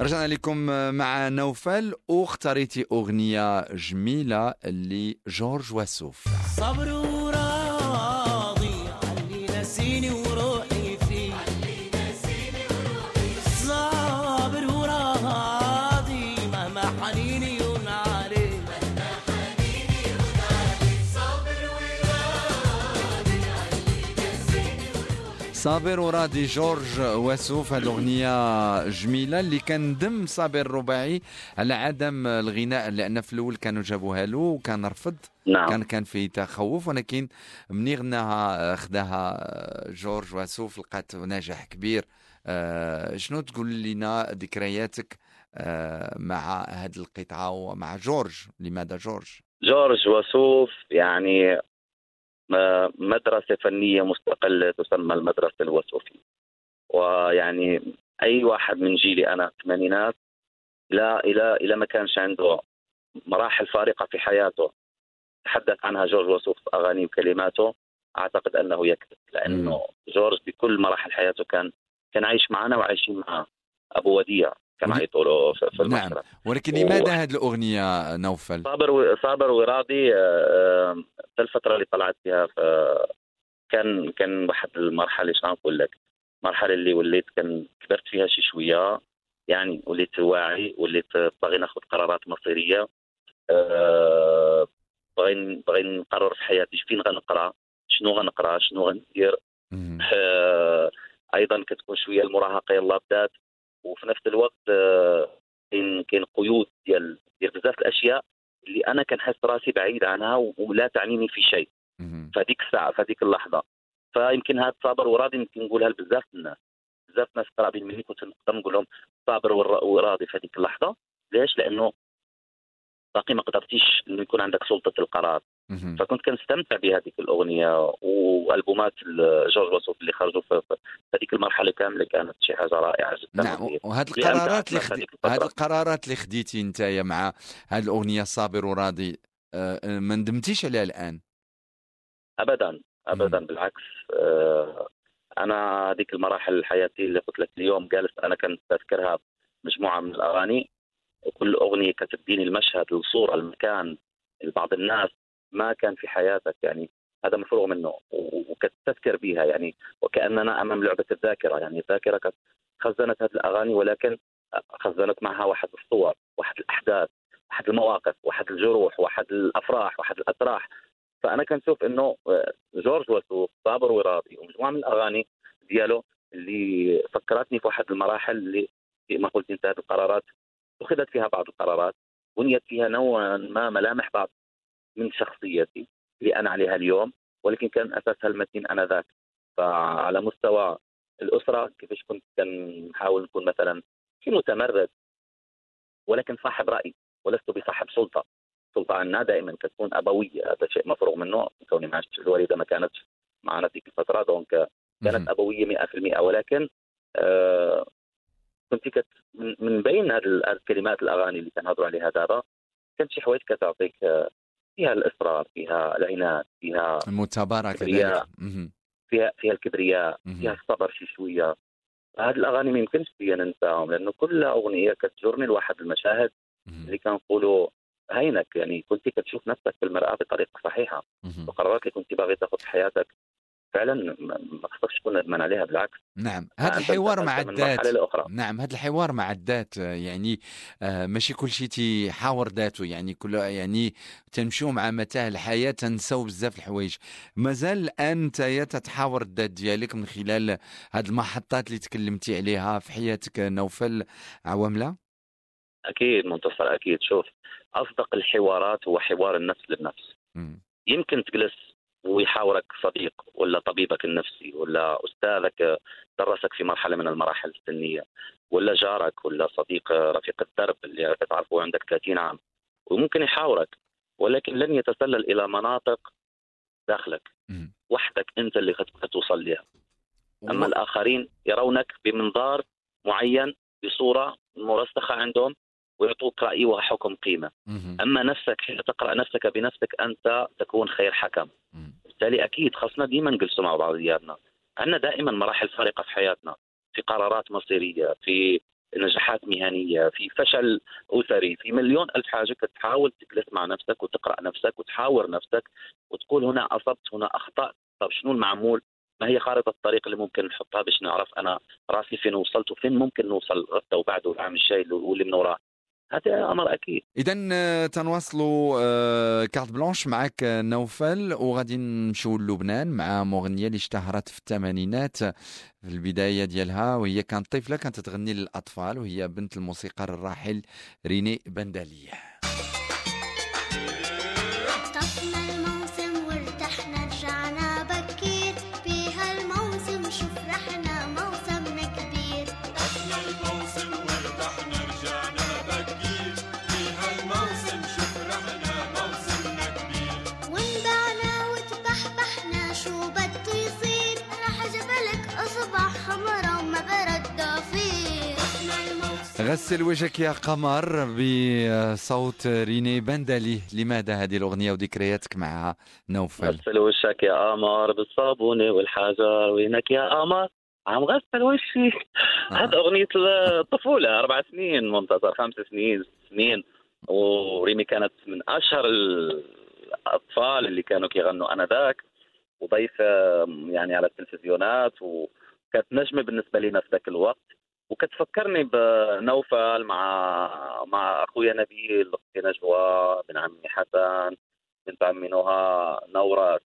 رجعنا لكم مع نوفل. واختاريتي أغنية جميلة لجورج وسوف. صبر صابر وراضي جورج وسوف. هذه الأغنية جميلة اللي كان دم صابر الرباعي على عدم الغناء لأن في الأول كانوا جابوها له وكان رفض. نعم. كان كان في تخوف ولكن مني غناها خداها جورج وسوف لقات نجاح كبير. آه، شنو تقول لنا ذكرياتك آه، مع هذه القطعة ومع جورج؟ لماذا جورج؟ جورج وسوف يعني مدرسة فنية مستقلة تسمى المدرسة الوسوفية. ويعني أي واحد من جيلي أنا الثمانينات لا إلى إلى ما كانش عنده مراحل فارقة في حياته تحدث عنها جورج وسوف في أغانيه وكلماته أعتقد أنه يكذب لأنه جورج بكل مراحل حياته كان كان عايش معنا وعايشين معاه أبو وديع. ودي- يقولوا في نعم. المسرح. ولكن و- لماذا هذه الأغنية نوفل؟ صابر و... صابر وراضي آه، في الفترة اللي طلعت فيها ف... كان كان واحد المرحلة شنو نقول لك؟ مرحلة اللي وليت كان كبرت فيها شي شوية يعني وليت واعي وليت باغي ناخذ قرارات مصيرية آه، باغي باغي نقرر في حياتي فين غنقرأ شنو غنقرأ شنو غندير. آه، أيضا كتكون شوية المراهقة يلا بدات. وفي نفس الوقت آه، كاين كاين قيود ديال ديال بزاف الأشياء اللي أنا كنحس راسي بعيد عنها ولا تعنيني في شيء. فهذيك الساعة فهذيك اللحظة فيمكن هذا صابر وراضي يمكن نقولها لبزاف الناس بزاف ناس قرابين مني كنت نقدر نقول لهم صابر ور- وراضي في هذيك اللحظة ليش؟ لأنه باقي ما قدرتيش إنه يكون عندك سلطة القرار. فكنت كنستمتع بهذيك الأغنية وألبومات ال- جورج وسوف اللي خرجوا في هذيك المرحلة كاملة كانت شي حاجة رائعة جدا. نعم وهذه القرارات اللي خدي... هذه القرارات اللي خديتي انت مع هذه الأغنية صابر وراضي آه، آه، ما ندمتيش عليها الآن؟ ابدا ابدا مم. بالعكس آه، أنا هذيك المراحل الحياتية اللي قلت لك اليوم جالس أنا كنت أذكرها مجموعه من الأغاني وكل أغنية كانت تديني المشهد الصورة المكان لبعض الناس. ما كان في حياتك يعني هذا مفروغ منه و- وكتذكر بها يعني وكأننا أمام لعبة الذاكرة يعني الذاكرة خزنت هذه الأغاني ولكن خزنت معها واحد الصور واحد الأحداث واحد المواقف واحد الجروح واحد الأفراح واحد الاتراح فأنا كنشوف إنه آه، جورج وسوف صابر وراضي ومجموعة من الأغاني ديالو اللي فكرتني في واحد المراحل اللي ما قلت انت هذه القرارات اتخذت فيها بعض القرارات بنيت فيها نوعا ما ملامح بعض من شخصيتي اللي أنا عليها اليوم ولكن كان اساسها المتين انذاك فعلى مستوى الأسرة كيفاش كنت كنحاول نكون مثلا في متمرد ولكن صاحب رأي ولست بصاحب سلطة. السلطه عندنا دائما كتكون أبوية هذا شيء مفروغ منه. كوني ما عشتش الوالدة ما كانتش معنا في الفترة دونك كانت. أبوية 100% ولكن آه كنت كت من- بين هذه ال- الكلمات الأغاني اللي كنهضروا عليها دابا كانت شي حوايج كتعطيك آه، فيها الإصرار فيها العناد فيها المثابره كبرياء. كذلك. فيها فيها الكبرياء. فيها الصبر شي شوية هذه الأغاني ما يمكنش لي ننساهم لأنه كل أغنية كتجرني لواحد المشاهد. اللي كنقولوا هينك يعني كنت كتشوف نفسك في المرآة بطريقة صحيحة مهم. القرارات اللي كنت باغي تاخذ في حياتك فعلا ما خصكش تكون ندمان عليها بالعكس. نعم. هذا الحوار مع الذات. نعم هذا الحوار مع الذات يعني آه، ماشي كل شيء تيحاور ذاته يعني كل يعني تنمشيو مع متاع الحياة تنساو بزاف الحوايج. مازال الان انت تتحاور الذات ديالك من خلال هاد المحطات اللي تكلمتي عليها في حياتك نوفل عوامله أكيد منتصر أكيد. شوف أصدق الحوارات هو حوار النفس للنفس. مم. يمكن تجلس ويحاورك صديق ولا طبيبك النفسي ولا أستاذك درسك في مرحلة من المراحل السنية ولا جارك ولا صديق رفيق الدرب اللي تعرفه عندك 30 عام. وممكن يحاورك ولكن لن يتسلل إلى مناطق داخلك. وحدك أنت اللي توصل لها أما الآخرين يرونك بمنظار معين بصورة مرسخة عندهم ويعطوك رأي وحكم قيمة. مهم. أما نفسك حين تقرأ نفسك بنفسك أنت تكون خير حكم. بالتالي أكيد خاصنا ديما نجلسوا مع بعضياتنا عندنا دائما مراحل فارقة في حياتنا في قرارات مصيرية في نجاحات مهنية في فشل أسري في مليون ألف حاجة. كتحاول تجلس مع نفسك وتقرأ نفسك وتحاور نفسك وتقول هنا أصبت هنا أخطأت. طب شنو المعمول؟ ما هي خارطة الطريق اللي ممكن نحطها باش نعرف أنا راسي فين وصلت وفين ممكن نوصل غدا وبعده العام الجاي واللي من وراه؟ هذا أمر أكيد. اذا آه، تنواصلوا آه، كارت بلانش معك آه، نوفل وغادي نمشيو للبنان مع مغنيه اللي اشتهرت في الثمانينات في البداية ديالها وهي كانت طفلة كانت تغني للأطفال وهي بنت الموسيقار الراحل ريني بندالية. غسل وجهك يا قمر بصوت ريني بندالي لماذا هذه الأغنية وذكرياتك معها نوفل؟ غسل وشك يا قمر بالصابون والحجر وينك يا قمر؟ عم غسل وشي. هذا أغنية الطفولة أربع سنين منتصر خمس سنين ست سنين. وريمي كانت من أشهر الأطفال اللي كانوا كيغنوا أنذاك. وضيفة يعني على التلفزيونات وكانت نجمة بالنسبة لنا في ذاك الوقت. وكتفكرني بنوفل مع مع أخويا نبيل أختي نجوى بن عمي حسن بنت عمي نهى نورة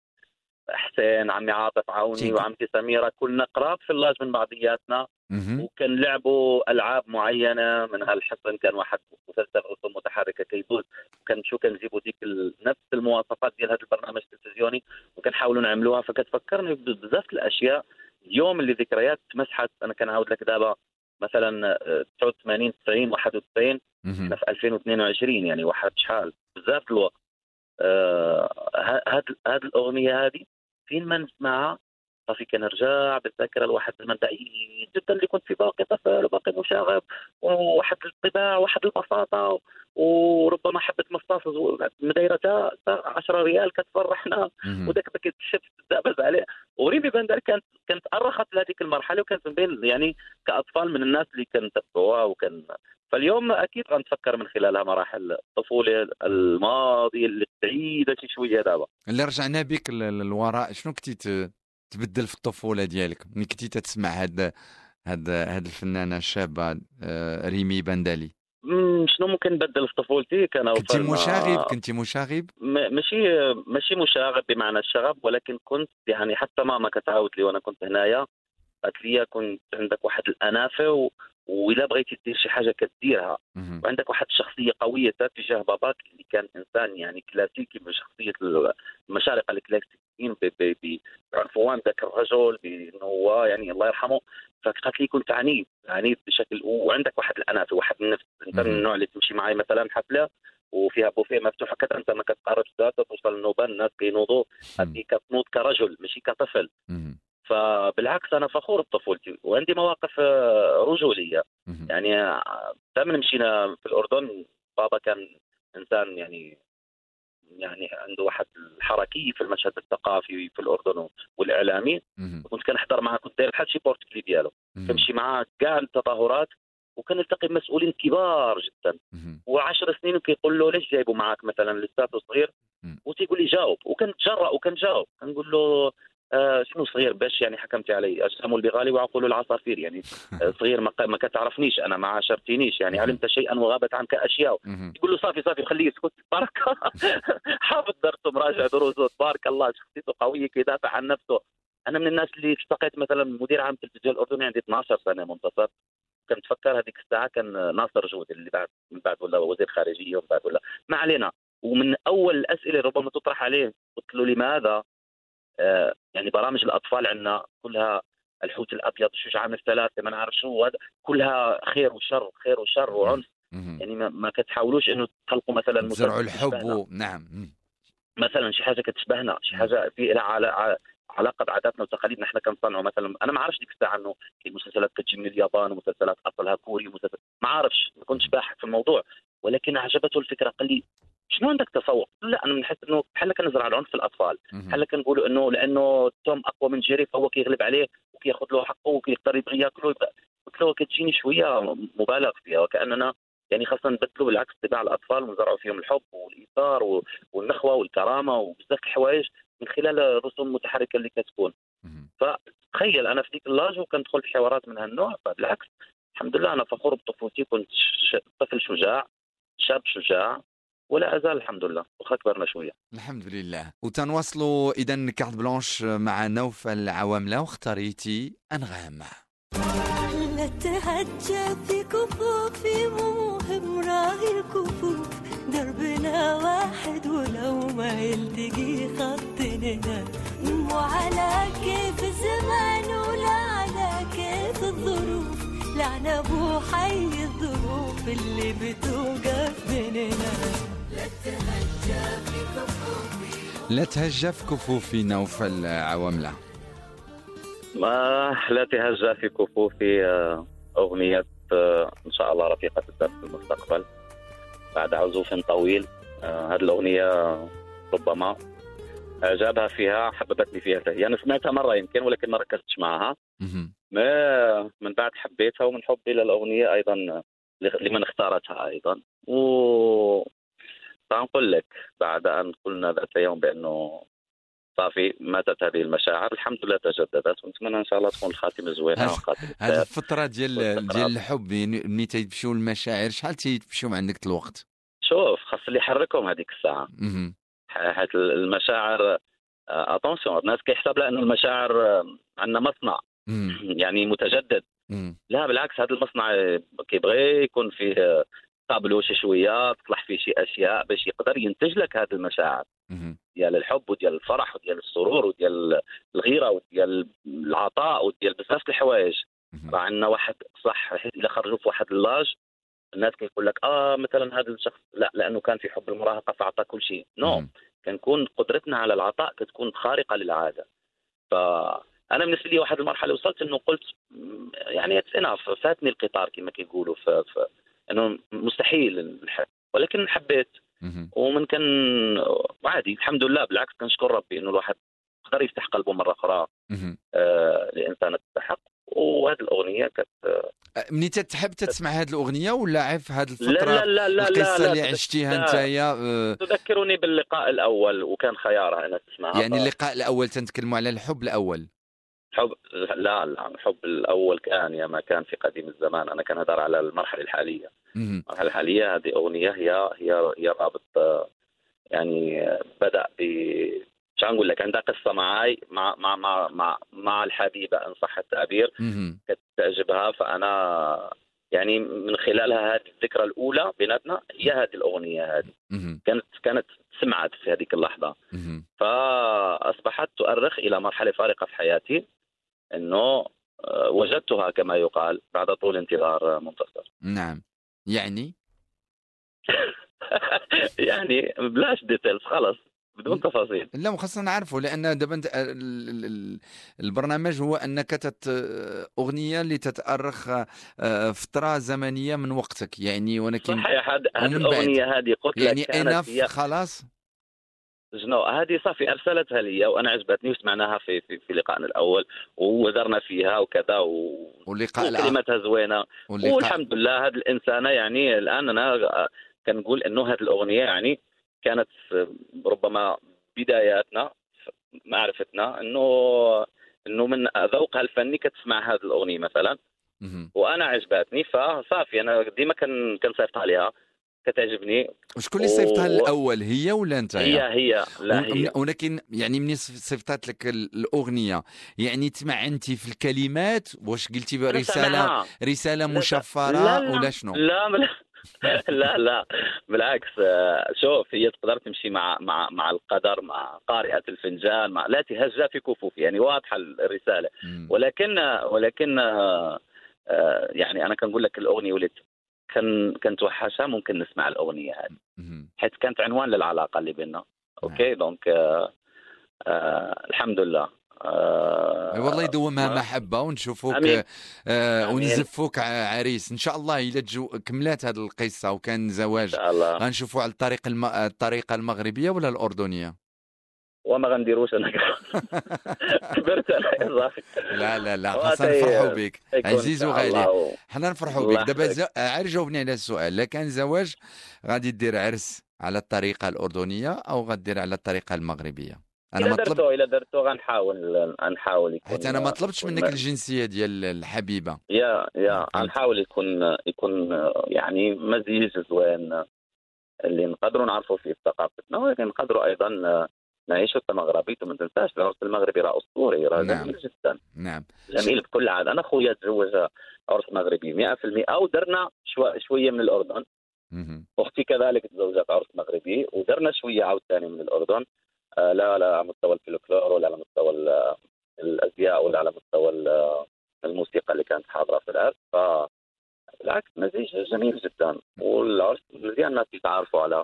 حسين عمي عاطف عوني. وعمتي سميرة كلنا قراب في اللاج من بعضياتنا مهم. وكان لعبوا ألعاب معينة من هالحصن كان واحد مسلسل رسوم متحركه كيدوز كان شو كنجيبوا ديك نفس المواصفات ديال هذا البرنامج التلفزيوني وكنحاولوا نعملوها. فكتفكرني ببزاف الأشياء. اليوم اللي ذكريات مسحت أنا كنعاود لك دابا. مثلا آه، 89 90 91 مهم. إحنا في 2022 يعني واحد شحال. بزاف الوقت. آه، هاد هاد الأغنية هذه فين ما نسمعها صافي كنرجع بالذاكرة لواحد الزمن بعيد جدا اللي كنت في باقي طفل وباقي مشاغب وواحد الطباع واحد البساطة وربما حبه مصاص مدايره تا تا 10 ريال كتفرحنا. وداك باكيت الشيبس تدابز عليه. وريمي بندر كانت كانت أرخت لهذيك المرحلة وكانت من بين يعني كأطفال من الناس اللي كانوا تبعوها وكان فاليوم أكيد غنتفكر من خلالها مراحل الطفولة الماضية اللي بعيدة شي شوية دابا. اللي رجعنا بك للوراء شنو كنتي تبدل في الطفولة ديالك. ملي كنتي تسمع هاد هاد هاد الفنانة الشابه آه، ريمي بندالي؟ شنو ممكن نبدل في طفولتي؟ كان كنتي أوفر ما- مشاغب؟ كنتي مشاغب؟ ماشي ماشي مشاغب بمعنى الشغب ولكن كنت يعني حتى ماما كتعاود لي وأنا كنت هنايا. قالت لي كنت عندك واحد الأنافة و... وإلا بغيتي دير شي حاجة كديرها. وعندك واحد الشخصية قوية تجاه باباك اللي كان إنسان يعني كلاسيكي بشخصيه المشارقة الكلاسيكيين بعنفوان ذاك الرجل بإنه هو يعني الله يرحمه فقالت لي كنت عنيد عنيد بشكل وعندك واحد الانافه واحد النفس أنت من. النوع اللي تمشي معي مثلا حفلة وفيها بوفيه مفتوح هكذا أنت ما كتقربش توصل النوبه الناس كينوضوا قد كتنوض كرجل ماشي كطفل. فبالعكس أنا فخور بطفولتي وعندي مواقف آه، رجولية. يعني آه، دائما مشينا في الأردن بابا كان إنسان يعني يعني عنده واحد الحركيه في المشهد الثقافي في الأردن والإعلامي. كنت كنحضر معاه كنت داير بحال شي بورتكلي ديالو. كنمشي معاه كاع التظاهرات وكنلتقي بمسؤولين كبار جدا. وعشر سنين وكيقول له ليش جايبه معك مثلا لساته صغير. وتيقول لي جاوب وكنتجرأ وكنجاوب كنقول له آه شنو صغير باش يعني حكمتي علي؟ اجسام البغالي وعقول العصافير يعني آه صغير ما, ما كتعرفنيش أنا ما عاشرتنيش يعني علمت شيئا وغابت عنك أشياء. يقول له صافي صافي خليه يسكت. بارك حافظ درسه مراجع دروسه تبارك الله شخصيته قوية كيدافع عن نفسه. أنا من الناس اللي التقيت مثلا مدير عام التلفزيون الاردني عندي 12 سنة منتصف. كنت فكر هذيك الساعة كان ناصر جود اللي بعد من بعد ولا وزير خارجية ومن بعد ولا. ما علينا. ومن أول الأسئلة ربما تطرح عليه قلت له لماذا؟ يعني برامج الأطفال عندنا كلها الحوت الأبيض الشجاع من الثلاثه ما نعرف شو هذا كلها خير وشر خير وشر وعنف. يعني ما, ما كتحاولوش إنه تخلقوا مثلا مسلسل الحب. و... نعم. مثلا شي حاجة كتشبهنا شي حاجة في لها عل- علاقة بعاداتنا وتقاليدنا إحنا كنصنعوا مثلا أنا ما عرفتش ديك الساعة إنه في مسلسلات كتجي من اليابان ومسلسلات أصلها كوري ومسلسل ما عارفش ما كنتش باحث في الموضوع ولكن عجبته الفكرة قال لي شنو عندك تسوق؟ لا أنا بنحس إنه بحال كنزرع العنف في الأطفال. بحال كنقولوا إنه لأنه توم أقوى من جيري فهو كيغلب عليه وكياخذ له حقه وكيقدر يبغي ياكله. قلت له كتجيني شوية مبالغ فيها. وكأننا يعني خاصة نبدلوا بالعكس طباع الأطفال ونزرعوا فيهم الحب والإيثار والنخوة والكرامة وبزاف الحوايج من خلال الرسوم المتحركة اللي كتكون. فتخيل أنا في ديك l'âge وكندخل في حوارات من هالنوع. فبالعكس الحمد لله أنا فخور بطفولتي. كنت طفل شجاع شاب شجاع. ولا أزال الحمد لله. واخا كبرنا شوية. الحمد لله. وتنواصلوا اذا كارت بلانش مع نوفل عواملة واختاريتي أنغام. لا تهجى في كفوفي مهم راهي الكفوف. دربنا واحد ولو ما يلتقي خطنا. مو على كيف الزمان ولا لعنا ابو حي الظروف اللي بتوقف بيننا. لا تهجى في كفوفي لا تهجى في كفوفي نوفل عواملة. ما لا تهجى في كفوفي آه، أغنية آه، إن شاء الله رفيقة الدرب في المستقبل. بعد عزوف طويل آه، هذه الأغنية ربما إعجابها فيها حببتني فيها هي أنا سمعتها مرة يمكن ولكن ما ركزتش معها. ما من بعد حبيتها ومن حبي للأغنية أيضا لمن اختارتها أيضا و سأقول لك بعد أن قلنا ذات يوم بأنه صافي ماتت هذه المشاعر الحمد لله تجددت ونتمنى إن شاء الله تكون الخاتمه زوينه هذه. الفترة ديال. ديال الحب يعني ملي تيمشيو المشاعر شحال تيمشيو من عندك الوقت شوف خاص اللي يحركهم هذيك الساعة. حيت المشاعر attention الناس كيحسب لها انه المشاعر آه، عندنا مصنع. يعني متجدد مهم. لا بالعكس هذا المصنع آه، كيبغي يكون فيه آه، طابلو شي شوية تطلع فيه شي أشياء باش يقدر ينتج لك هذه المشاعر. ديال الحب وديال الفرح وديال السرور وديال الغيرة وديال العطاء وديال بزاف الحوايج. راه عندنا واحد صح حيت إلا خرجوا في واحد اللاج الناس كيقول لك آه مثلا هذا الشخص لا لأنه كان في حب المراهقة فأعطى كل شيء نو مهم. كنكون قدرتنا على العطاء كتكون خارقة للعادة فانا بالنسبة لي واحد المرحلة وصلت إنه قلت يعني اناف فاتني القطار كما كيقولوا ف... ف... إنه مستحيل نحب ولكن حبيت. ومن كان عادي الحمد لله بالعكس كنشكر ربي إنه الواحد قدر يفتح قلبه مرة أخرى. آه لإنسان تستحق وهذه الأغنية كانت أه، مني تتحب تسمع هذه الأغنية ولا عارف هذه لا الفترة لا لا لا القصة لا, اللي لا عشتيها لا. نتايا أه، تذكرني باللقاء الأول وكان خيارها أنا تسمعها يعني اللقاء الأول تنتكلموا على الحب الأول حب لا لا الحب الأول كان يا ما كان في قديم الزمان أنا كان هدر على المرحلة الحالية. المرحلة الحالية هذه أغنية هي هي هي رابط يعني بدأ ب مش نقول لك عندها قصة معي مع مع مع مع, مع الحبيبة إن صح التعبير. كانت تعجبها فأنا يعني من خلالها هذه الذكرى الأولى بيناتنا هي هذه الأغنية هذه. كانت كانت سمعت في هذيك اللحظة. فأصبحت تؤرخ إلى مرحلة فارقة في حياتي إنه آه، وجدتها كما يقال بعد طول انتظار آه، منتصر نعم. يعني؟ يعني بلاش ديتيلز خلص بدون تفاصيل. لا وخاصة نعرفه لأن دابا ال- البرنامج هو أنك تت أغنية اللي تتارخ آه، فتره زمنية من وقتك يعني ولكن صحيح هذه. الأغنية هذه قلت لك يعني انف هي خلاص؟ جنو هذه صافي أرسلتها لي وأنا عجبتني وسمعناها في في, في لقائنا الأول وودرنا فيها وكذا و... واللقاء وكلماتها زوينة. واللقاء والحمد لله هذه الإنسانة يعني الآن أنا كنقول إنه هذه الأغنية يعني كانت ربما بداياتنا معرفتنا انه إنه من ذوقها الفني كتسمع هذه الأغنية مثلا. وأنا عجبتني فصافي أنا ديما كن كنصيفط عليها. كتعجبني. وشكون اللي صيفطها الأول هي ولا أنت؟ هي هي. لا هي. ولكن يعني مني صيفطت لك ال- الأغنية يعني تمعنتي في الكلمات؟ واش قلتي رساله. رسالة مشفرة لا لا ولا شنو؟ لا لا لا لا. بالعكس آه، شوف هي تقدر تمشي مع مع مع القدر مع قارئة الفنجان مع لا تهجى في كفوف يعني واضحة الرسالة. مم. ولكن ولكن آه، آه، يعني أنا كنقول لك الأغنية وليت كان كنت وحشها ممكن نسمع الأغنية هذه. حيث كانت عنوان للعلاقة اللي بيننا. okay؟ donc آه، آه، الحمد لله. آه، والله يدومها محبه ونشوفوك آمين. آه. ونزفوك عريس. إن شاء الله الا تجو كملات هذه القصة وكان زواج. شاء الله. غنشوفوا على الطريق الم... الطريقة المغربية ولا الأردنية؟ وما غنديروش أنا كبرت صاحبي. لا لا لا خاصنا نفرحوا بك. عزيز وغالي. حنا نفرحوا بك. دابا يحفظك. ز- عاد جاوبني على السؤال. لا كان زواج غادي دير عرس على الطريقة الأردنية أو غدير على الطريقة المغربية؟ أنا ما الا طلب درتو إلا درتو غنحاول غنحاول يكون حيت أنا ما طلبتش منك الجنسية ديال الحبيبة. يا يا. غنحاول يكون يكون يعني مزيج زوين. اللي نقدروا نعرفوا فيه ثقافتنا ولكن نقدروا أيضا نعيشوا كمغربي وما تنساش العرس المغربي راه اسطوري راه نعم. جميل جدا. نعم. جميل بكل عادة. أنا خويا تزوج عرس مغربي 100% أو درنا شو- شوية من الأردن. أختي كذلك تزوجت عرس مغربي ودرنا شوية عاوتاني من الأردن. آه لا لا على مستوى الفلكلور ولا على مستوى ال- الأزياء ولا على مستوى ال- الموسيقى اللي كانت حاضرة في العرس ف بالعكس مزيج جميل جدا. والعرس مزيان الناس يتعرفوا على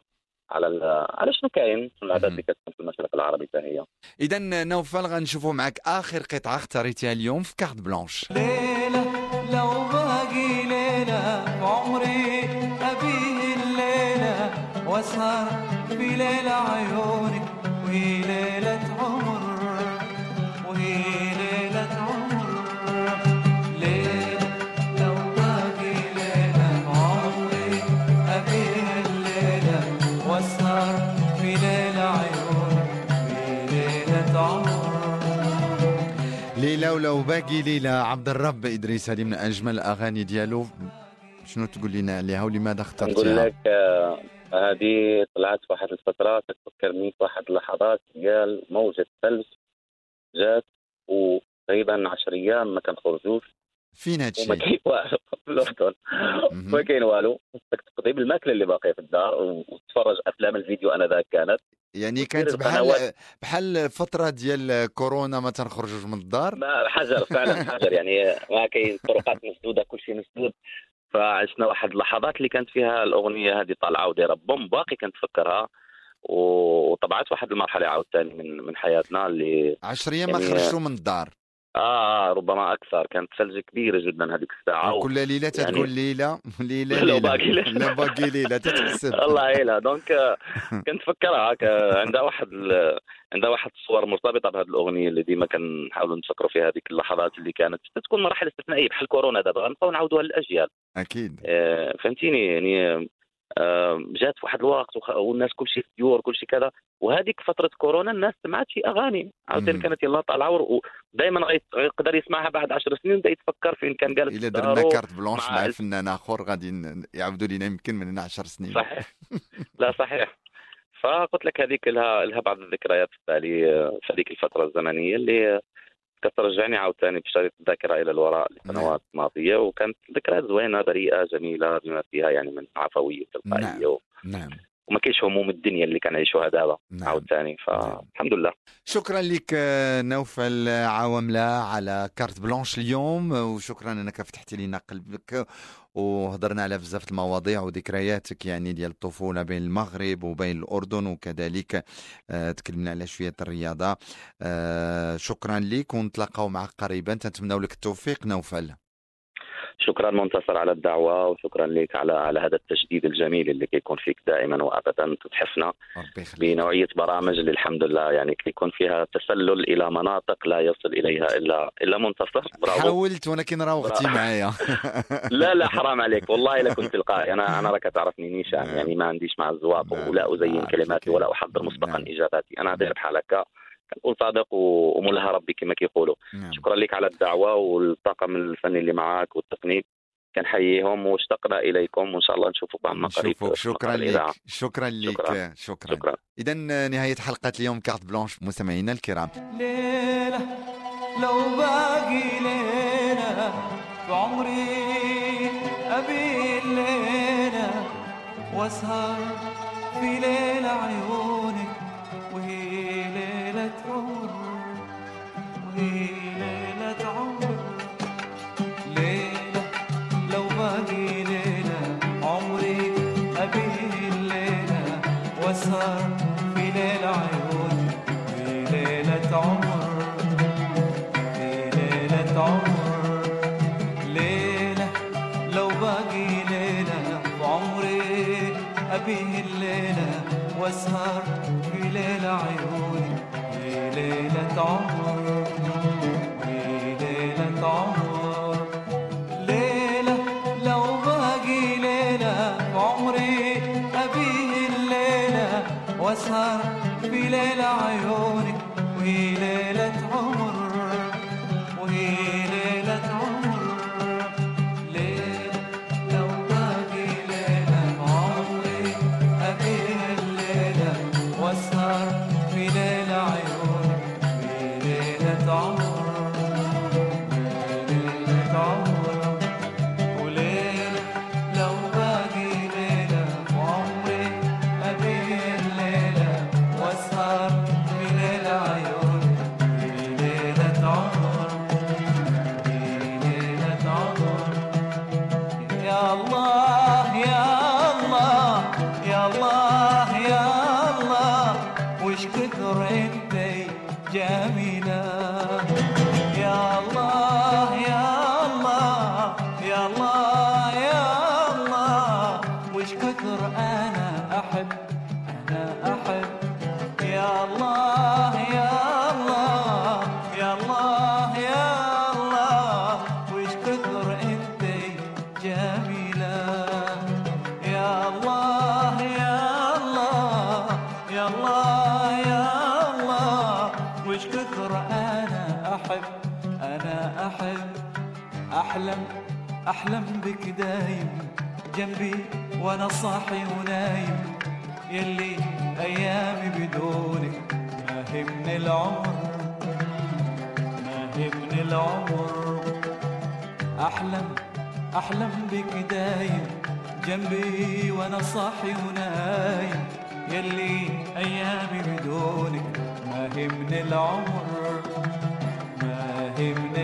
على ال- على شنو كاين شنو العادات اللي كتكون في المشرق العربي حتى هي. اذا نوفل غنشوفوا معك آخر قطعة اختاريتها اليوم في carte blanche. ليلة لو باقي ليلة بعمري أبيه الليلة وأسهر ولو باقي ليلى عبد الرب إدريس هذه من أجمل الأغاني ديالو شنو تقول لنا عليها ولماذا نقول اخترتيها؟ لك آه، هذه طلعت واحد الفترة تفكرني واحد اللحظات قال موجة ثلج جات وتقريبا 10 أيام ما كنخرجوش فين هادشي؟ وما كاين والو. في الاردن. ما كاين والو. بدك تقضي بالماكله اللي باقية في الدار وتتفرج أفلام الفيديو أنا ذاك كانت. يعني كانت بحال بحال فترة ديال كورونا ما تنخرجوش من الدار؟ ما حجر فعلا حجر. يعني ما كاين طرقات مسدودة كل شيء مسدود. فعشنا واحد اللحظات اللي كانت فيها الأغنية هذه طالعة ودايرة بوم باقي كنتفكرها. وطبعت واحد المرحلة عاوتاني من من حياتنا اللي 10 أيام ما يعني- خرجتوا من الدار. آه ربما أكثر. كانت ثلج كبيرة جدا هذيك الساعة. و... كل ليلة يعني- تقول ليلة. ليلة لا، ليلة. باقي ليلة. لا باقي ليلة تتحسب. الله يعينها. donc آه، كنتفكرها. هكا عندها واحد ال- عندها واحد الصور مرتبطة بهذه الأغنية اللي ديما كنحاولوا نفكروا فيها هذيك اللحظات اللي كانت تكون مراحل استثنائية. بحال كورونا دابا غنبقاو نعاودوها للأجيال. أكيد. آه، فهمتيني؟ يعني آه، جات في واحد الوقت والناس كل شيء في ديور كل شيء كذا وهذيك فترة كورونا الناس سمعت شي أغاني عاوتاني. كانت يلا طالعه ودائما غيقدر يسمعها بعد 10 سنين ويبدأ يتفكر فين كان جالس إلا درنا. كارت blanche مع فنان آخر غادي يعاودوا لينا يمكن من 10 سنين صحيح لا صحيح فقلت لك هذيك لها لها بعض الذكريات في بالي آه، في هذيك الفترة الزمنية اللي كترجعني عاوتاني بشريط الذاكره إلى الوراء لسنوات ماضية وكانت ذكريات زوينة بريئة جميلة بما فيها يعني من عفوية وتلقائيه و... نعم. وما كاينش هموم الدنيا اللي كنعيشوها دابا نعم. عاوتاني. فالحمد لله. شكرا لك نوفل عواملة على carte blanche اليوم وشكرا أنك فتحتي لنا قلبك وهضرنا على بزاف المواضيع وذكرياتك يعني ديال الطفولة بين المغرب وبين الأردن وكذلك آه، تكلمنا على شوية الرياضة. آه، شكرا لك ونتلاقاو معك قريبا. تنتمناو لك التوفيق نوفل. شكرا منتصر على الدعوة وشكرا لك على على هذا التجديد الجميل اللي كيكون فيك دائما وابدا تتحفنا بنوعية برامج اللي الحمد لله يعني كيكون فيها تسلل إلى مناطق لا يصل إليها إلا إلا منتصر برافو حاولت ولكن برافو. معايا لا لا حرام عليك والله لا كنت تلقائي أنا أنا راك تعرفني نيشان نعم. يعني ما عنديش مع الزواق نعم. ولا أزين عارف كلماتي. ولا أحضر مسبقا نعم. إجاباتي أنا داير بحال هكا كنقول صادق وملها ربي كما كيقولوا. نعم. شكرا لك على الدعوة والطاقم الفني اللي معاك والتقنيك كنحييهم واشتقنا إليكم وإن شاء الله نشوفكم عما قريب. نشوفك. شكرا. لك. شكرا لك. شكراً. شكرا. شكرا. اذا نهاية حلقة اليوم carte blanche مستمعينا الكرام. ليلة لو باقي ليلة بعمري أبي الليلة وأسهر في ليلة عيونك عمر في ليلة عمر. ليلة أحلم أحلم بك دايم جنبي وأنا صاحي ونايم. يلي أيامي بدونك ما هي من العمر ما هي من العمر. أحلم أحلم بك دايم جنبي وأنا صاحي ونايم. يلي أيامي بدونك ما هي من العمر ما هي من